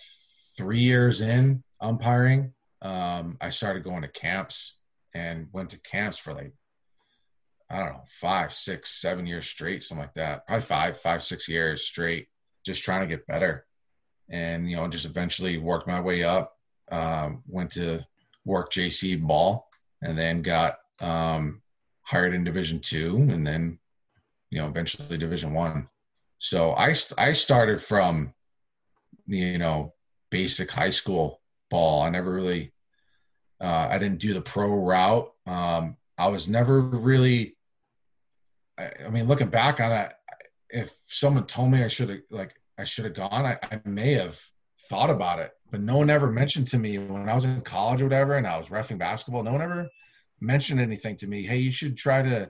three years in umpiring. Um, I started going to camps and went to camps for like I don't know, five, six, seven years straight, something like that. Probably five, five, six years straight, just trying to get better. And, you know, just eventually worked my way up. Um, went to work JC ball and then got um, hired in division two and then, you know, eventually division one. So I, I started from, you know, basic high school ball. I never really, uh, I didn't do the pro route. Um, I was never really I, I mean, looking back on it, if someone told me I should have like I should have gone, I, I may have thought about it, but no one ever mentioned to me when I was in college or whatever, and I was refing basketball. No one ever mentioned anything to me. Hey, you should try to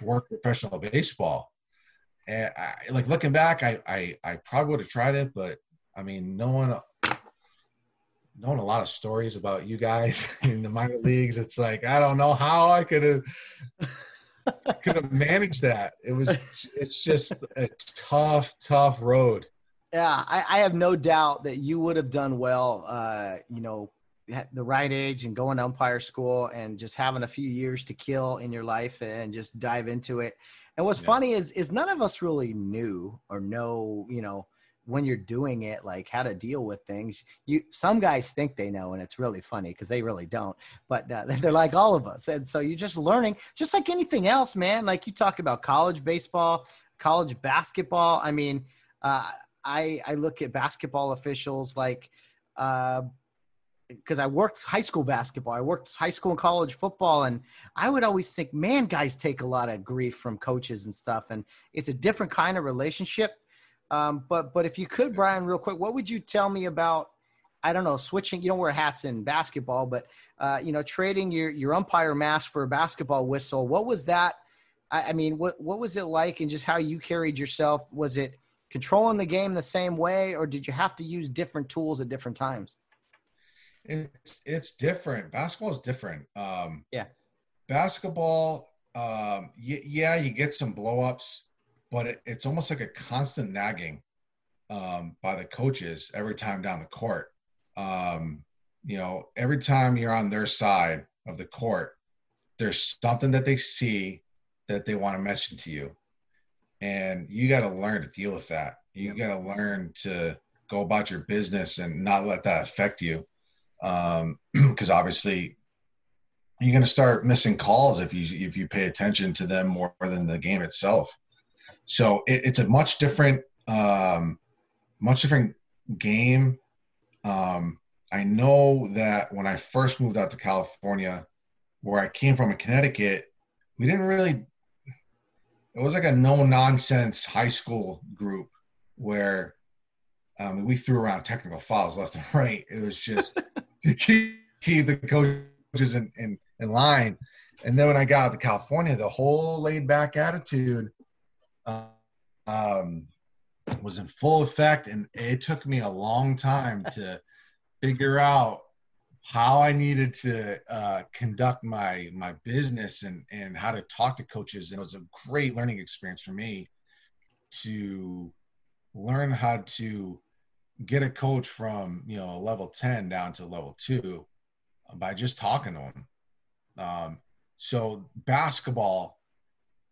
work professional baseball. And I, like looking back, I, I I probably would have tried it, but I mean, no one knowing a lot of stories about you guys in the minor leagues. It's like I don't know how I could have could have managed that. It was it's just a tough, tough road. Yeah, I, I have no doubt that you would have done well. Uh, you know, at the right age and going to umpire school and just having a few years to kill in your life and just dive into it. And what's yeah. funny is is none of us really knew or know, you know, when you're doing it like how to deal with things. You some guys think they know and it's really funny because they really don't but uh, they're like all of us. And so you're just learning just like anything else man. Like you talk about college baseball college basketball. I mean uh, i i look at basketball officials like uh, because I worked high school basketball, I worked high school and college football, and I would always think, man, guys take a lot of grief from coaches and stuff, and it's a different kind of relationship um, but but if you could, Brian, real quick, what would you tell me about? I don't know, switching. You don't wear hats in basketball, but uh, you know, trading your your umpire mask for a basketball whistle. What was that? I, I mean, what what was it like, and just how you carried yourself? Was it controlling the game the same way, or did you have to use different tools at different times? It's it's different. Basketball is different. Um, yeah, basketball. Um, y- yeah, you get some blowups but it, it's almost like a constant nagging um, by the coaches every time down the court. Um, you know, every time you're on their side of the court, there's something that they see that they want to mention to you. And you got to learn to deal with that. You got to learn to go about your business and not let that affect you. Because um, obviously, you're going to start missing calls if you if you pay attention to them more than the game itself. So it, it's a much different, um, much different game. Um, I know that when I first moved out to California, where I came from in Connecticut, we didn't really. It was like a no nonsense high school group where um, we threw around technical fouls left and right. It was just to keep, keep the coaches in, in, in line. And then when I got out to California, the whole laid back attitude um, was in full effect, and it took me a long time to figure out how I needed to uh, conduct my my business and and how to talk to coaches. And it was a great learning experience for me to learn how to get a coach from you know level 10 down to level 2 by just talking to him. Um, so basketball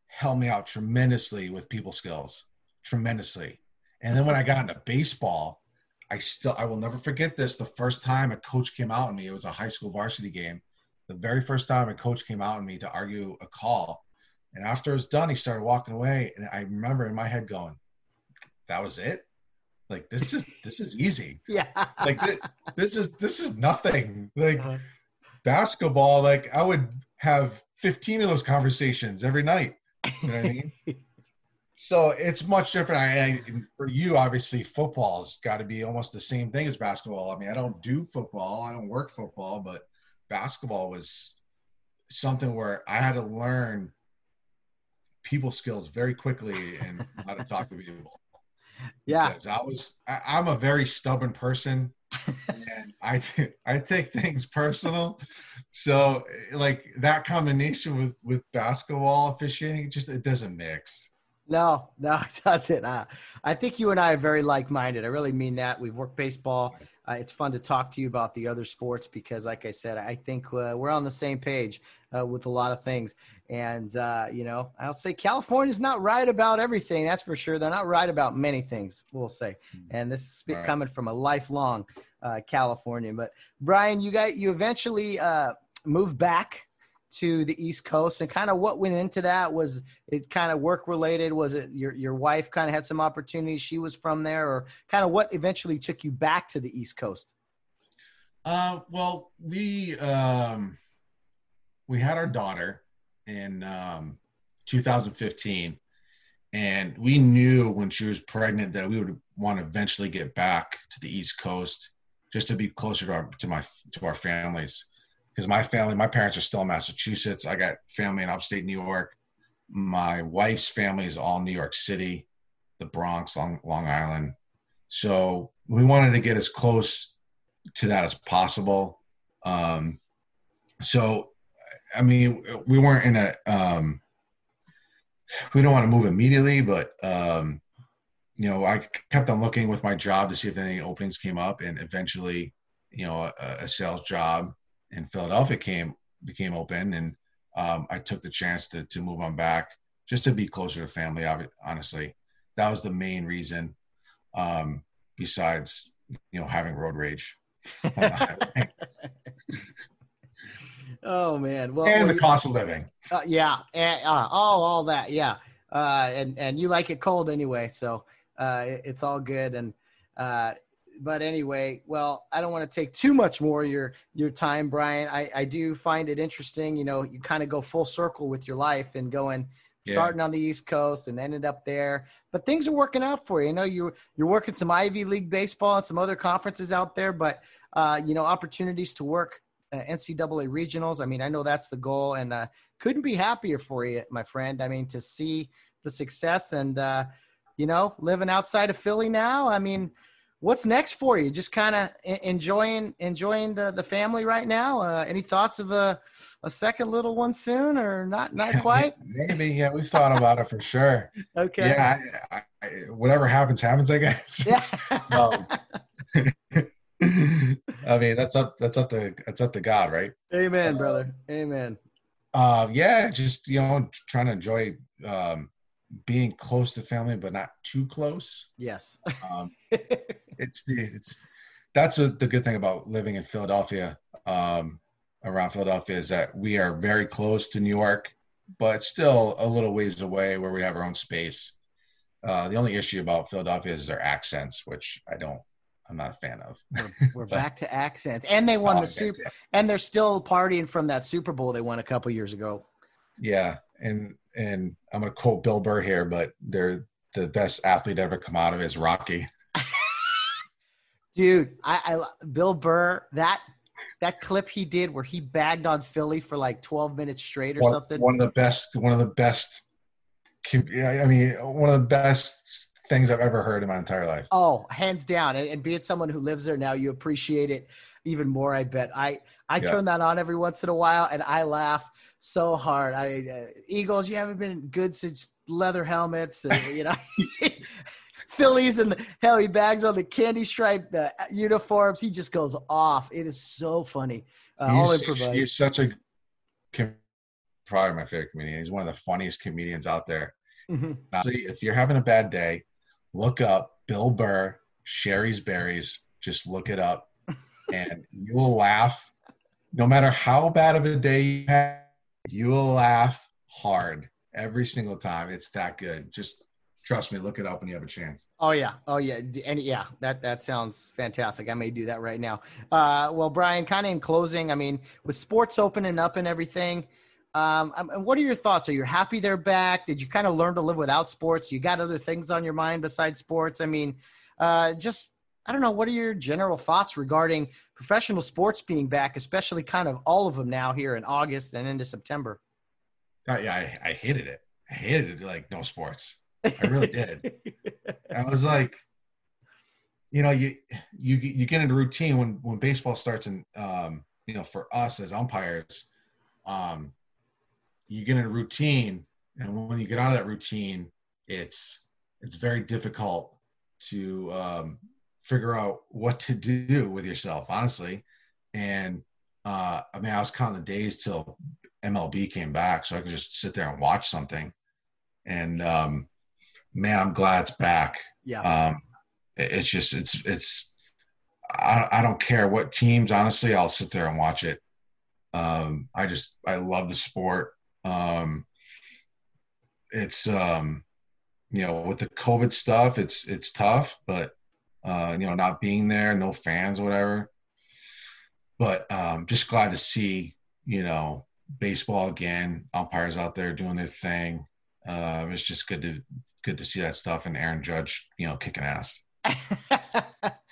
helped me out tremendously with people skills tremendously. And then when i got into baseball i still i will never forget this. The first time a coach came out on me it was a high school varsity game. The very first time a coach came out on me to argue a call. And after it was done he started walking away. And i remember in my head going that was it like this is this is easy. Yeah. like this, this is this is nothing. Like Uh-huh. basketball like i would have 15 of those conversations every night. You know what i mean? So it's much different. I, I for you obviously football's got to be almost the same thing as basketball. I mean i don't do football. I don't work football but basketball was something where i had to learn people skills very quickly and how to talk to people yeah. because I was I, I'm a very stubborn person and I t- I take things personal. So like that combination with with basketball officiating just it doesn't mix. No, no, it doesn't. Uh, I think you and I are very like-minded. I really mean that. We've worked baseball. Uh, it's fun to talk to you about the other sports because, like I said, I think uh, we're on the same page uh, with a lot of things. And uh, you know, I'll say California's not right about everything. That's for sure. They're not right about many things. We'll say. And this is Right. coming from a lifelong uh, Californian. But Brian, you got you eventually uh, moved back to the East Coast, and kind of what went into that was it kind of work related? Was it your your wife kind of had some opportunities? She was from there, or kind of what eventually took you back to the East Coast? Uh, well, we um, we had our daughter in um, 2015, and we knew when she was pregnant that we would want to eventually get back to the East Coast just to be closer to our to my to our families. Because my family, my parents are still in Massachusetts. I got family in upstate New York. My wife's family is all New York City, the Bronx, Long, Long Island. So we wanted to get as close to that as possible. Um, so, I mean, we weren't in a, um, we don't want to move immediately, but, um, you know, I kept on looking with my job to see if any openings came up and eventually, you know, a, a sales job in Philadelphia came, became open and, um, I took the chance to, to move on back just to be closer to family. Honestly, that was the main reason. Um, besides, you know, having road rage. on the highway. oh man, well, and the cost of living. uh, yeah, and, uh, all all that, yeah, uh, and and you like it cold anyway, so uh, it- it's all good. And uh, but anyway, well, I don't want to take too much more of your your time, Brian. I I do find it interesting. You know, you kind of go full circle with your life and going Yeah. starting on the East Coast and ended up there. But things are working out for you. You know, you you're working some Ivy League baseball and some other conferences out there, but uh, you know, opportunities to work NCAA regionals. I mean, I know that's the goal, and uh, couldn't be happier for you, my friend. I mean, to see the success and uh, you know, living outside of Philly now. I mean, what's next for you? Just kind of enjoying enjoying the the family right now. Uh, any thoughts of a a second little one soon, or not? Not quite. Maybe, yeah, we've thought about it for sure. Okay. Yeah, I, I, whatever happens, happens. I guess. Yeah. Um, I mean, that's up. That's up to that's up to God, right? Amen, brother. Amen. Uh, yeah, just you know, trying to enjoy um, being close to family, but not too close. Yes. Um, it's the it's that's a, the good thing about living in Philadelphia, um, around Philadelphia, is that we are very close to New York, but still a little ways away where we have our own space. Uh, the only issue about Philadelphia is their accents, which I don't, I'm not a fan of. we're, we're back to accents, and they won Oh, the super, and they're still partying from that Super Bowl they won a couple years ago. Yeah, and and I'm gonna quote Bill Burr here, but they're the best athlete ever come out of is Rocky. Dude, I, I Bill Burr that that clip he did where he bagged on Philly for like 12 minutes straight or one, something. one of the best one of the best i mean one of the best things i've ever heard in my entire life Oh, hands down. And, and being someone who lives there now, you appreciate it even more. I bet. I I Yeah. turn that on every once in a while, and I laugh so hard. I uh, Eagles, you haven't been good since leather helmets. And, you know, Phillies and the, hell, he bags on the candy stripe uh, uniforms. He just goes off. It is so funny. Uh, all he's, he's such a probably my favorite comedian. He's one of the funniest comedians out there. Mm-hmm. if you're having a bad day, look up Bill Burr, Shari's Berries. Just look it up, and you will laugh. No matter how bad of a day you have, you will laugh hard every single time. It's that good. Just trust me, look it up when you have a chance. Oh yeah, oh yeah, and yeah, that that sounds fantastic. I may do that right now. Uh, well, Brian, kind of in closing, I mean, with sports opening up and everything, um, um what are your thoughts? Are you happy they're back? Did you kind of learn to live without sports? You got other things on your mind besides sports? I mean, uh, just I don't know. What are your general thoughts regarding professional sports being back, especially kind of all of them now here in August and into September? Uh, yeah, I, I hated it. I hated it. Like no sports. I really did. I was like, you know, you you you get into routine when when baseball starts, and um, you know, for us as umpires, um, you get in a routine, and when you get out of that routine, it's it's very difficult to um, figure out what to do with yourself, honestly. And uh, I mean, I was counting the days till MLB came back, so I could just sit there and watch something. And um, man, I'm glad it's back. Yeah. Um, it's just it's it's I, I don't care what teams. Honestly, I'll sit there and watch it. Um, I just I love the sport. Um, it's um, you know with the COVID stuff, it's it's tough, but uh, you know not being there, no fans, whatever. But um, just glad to see you know baseball again, umpires out there doing their thing. Uh, it's just good to good to see that stuff and Aaron Judge, you know, kicking ass.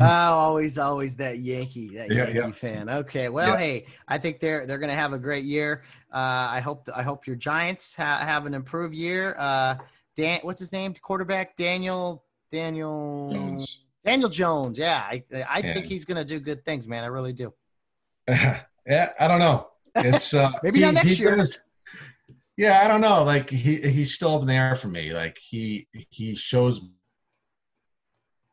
oh, always, always that Yankee, that yeah, Yankee yeah. fan. Okay, well, yeah. hey, I think they're they're going to have a great year. Uh, I hope I hope your Giants ha- have an improved year. Uh, Dan, what's his name? Quarterback Daniel Daniel Jones. Daniel Jones. Yeah, I I think he's going to do good things, man. I really do. yeah, I don't know. It's uh, maybe he, not next year. Does, yeah, I don't know. Like he he's still up in the air for me. Like he he shows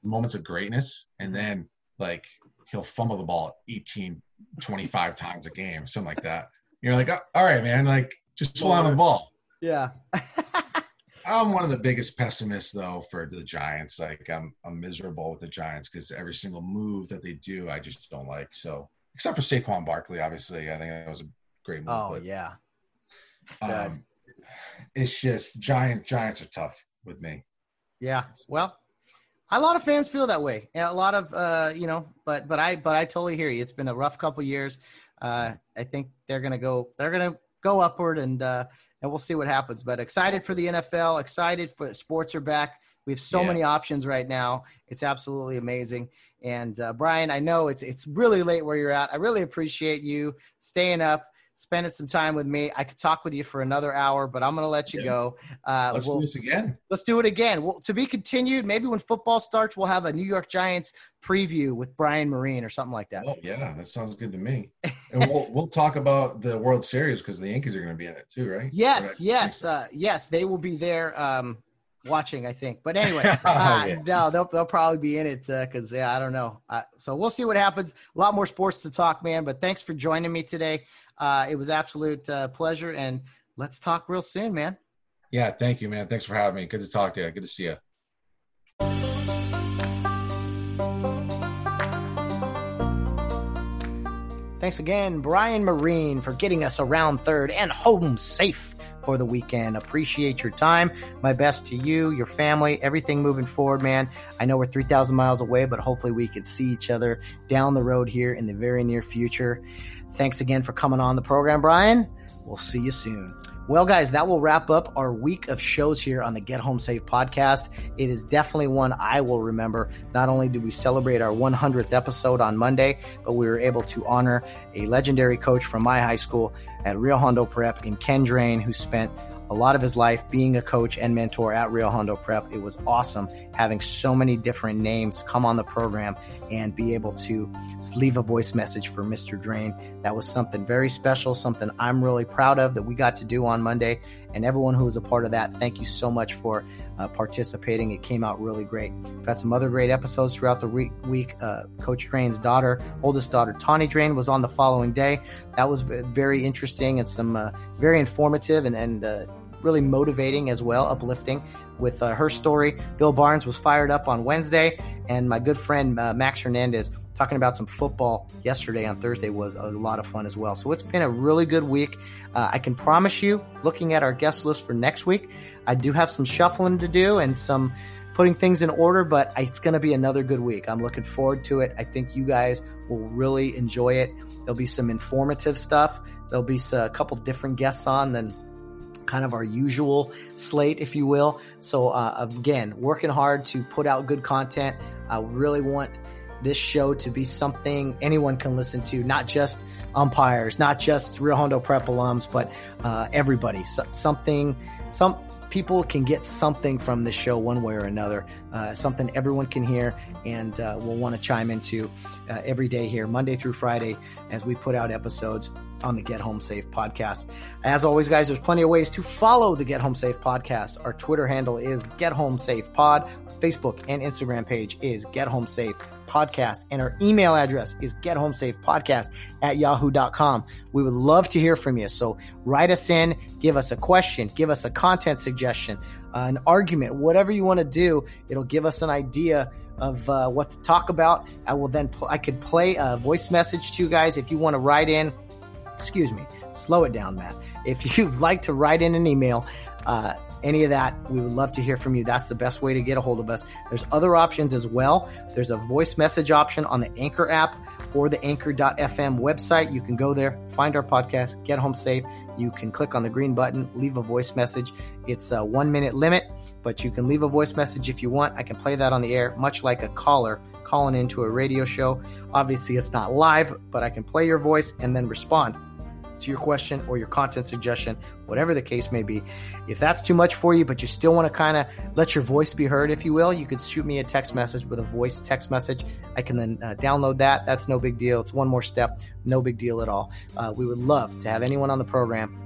moments of greatness and then like he'll fumble the ball 18 25 times a game something like that. You're like oh, all right man like just hold on to the ball. Yeah. I'm one of the biggest pessimists though for the giants. Like i'm i'm miserable with the giants because every single move that they do i just don't like. So except for Saquon Barkley obviously i think that was a great move oh but, yeah. um, it's just giant giants are tough with me. Yeah. Well a lot of fans feel that way. And a lot of uh, you know, but but I but I totally hear you. It's been a rough couple years. Uh, I think they're gonna go they're gonna go upward and uh, and we'll see what happens. But excited for the NFL. Excited for sports are back. We have so yeah. many options right now. It's absolutely amazing. And uh, Brian, I know it's it's really late where you're at. I really appreciate you staying up spending some time with me. I could talk with you for another hour, but I'm going to let you yeah. go. Uh, let's we'll, do this again. Let's do it again. Well, to be continued. Maybe when football starts, we'll have a New York Giants preview with Brian Marine or something like that. Oh yeah, that sounds good to me. and we'll we'll talk about the World Series because the Yankees are going to be in it too, right? Yes, yes, uh, yes. They will be there. Um, watching, I think. But anyway, uh, yeah. no, they'll, they'll probably be in it because, uh, yeah, I don't know. Uh, so we'll see what happens. A lot more sports to talk, man. But thanks for joining me today. Uh, it was absolute uh, pleasure, and let's talk real soon, man. Yeah, thank you, man. Thanks for having me. Good to talk to you. Good to see you. Thanks again, Brian Marine, for getting us around third and home safe for the weekend. Appreciate your time. My best to you, your family, everything moving forward, man. I know we're 3,000 miles away, but hopefully we can see each other down the road here in the very near future. Thanks again for coming on the program, Brian. We'll see you soon. Well, guys, that will wrap up our week of shows here on the Get Home Safe podcast. It is definitely one I will remember. Not only did we celebrate our 100th episode on Monday, but we were able to honor a legendary coach from my high school at Rio Hondo Prep in Ken Drain, who spent a lot of his life being a coach and mentor at Rio Hondo Prep. It was awesome having so many different names come on the program and be able to leave a voice message for Mr. Drain. That was something very special, something I'm really proud of that we got to do on Monday. and everyone who was a part of that. Thank you so much for uh, participating. It came out really great. We've had some other great episodes throughout the week. week. Uh, Coach Drain's daughter, oldest daughter, Tawny Drain, was on the following day. That was very interesting and some uh, very informative and, and uh, really motivating as well, uplifting with uh, her story. Bill Barnes was fired up on Wednesday, and my good friend uh, Max Hernandez talking about some football yesterday on Thursday was a lot of fun as well. So it's been a really good week. Uh, I can promise you, looking at our guest list for next week, I do have some shuffling to do and some putting things in order, but it's going to be another good week. I'm looking forward to it. I think you guys will really enjoy it. There'll be some informative stuff. There'll be a couple different guests on than kind of our usual slate, if you will. So, uh, again, working hard to put out good content. I really want this show to be something anyone can listen to, not just umpires, not just Rio Hondo Prep alums, but uh, everybody. So, something, some people can get something from this show one way or another, uh, something everyone can hear and uh, will want to chime into uh, every day here, Monday through Friday, as we put out episodes on the Get Home Safe podcast. As always, guys, there's plenty of ways to follow the Get Home Safe podcast. Our Twitter handle is Get Home Safe Pod. Facebook and Instagram page is Get Home Safe Podcast, and our email address is Get Home Safe Podcast at yahoo.com. We would love to hear from you. So write us in, give us a question, give us a content suggestion, uh, an argument, whatever you want to do. It'll give us an idea of uh, what to talk about. I will then pl- I could play a voice message to you guys if you want to write in. Excuse me, slow it down, Matt. If you'd like to write in an email, uh, any of that, we would love to hear from you. That's the best way to get a hold of us. There's other options as well. There's a voice message option on the Anchor app or the anchor.fm website. You can go there, find our podcast, get home safe. You can click on the green button, leave a voice message. It's a one minute limit, but you can leave a voice message if you want. I can play that on the air, much like a caller calling into a radio show. Obviously, it's not live, but I can play your voice and then respond to your question or your content suggestion, whatever the case may be. If that's too much for you, but you still want to kind of let your voice be heard, if you will, you could shoot me a text message with a voice text message. I can then uh, download that. That's no big deal. It's one more step, no big deal at all. Uh, we would love to have anyone on the program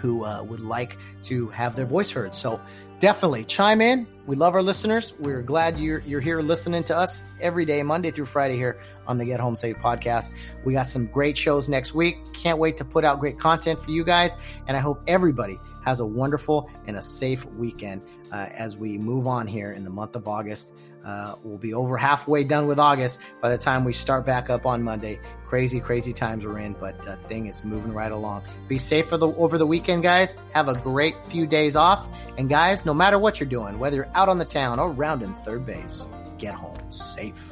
who uh, would like to have their voice heard. So definitely chime in. We love our listeners. We're glad you're you're here listening to us every day, Monday through Friday here on the Get Home Safe podcast. We got some great shows next week. Can't wait to put out great content for you guys, and I hope everybody has a wonderful and a safe weekend uh, as we move on here in the month of August. Uh, we'll be over halfway done with August by the time we start back up on Monday. Crazy, crazy times we're in, but uh, thing is moving right along. Be safe for the over the weekend, guys. Have a great few days off, and guys, no matter what you're doing, whether you're out on the town or rounding third base, get home safe.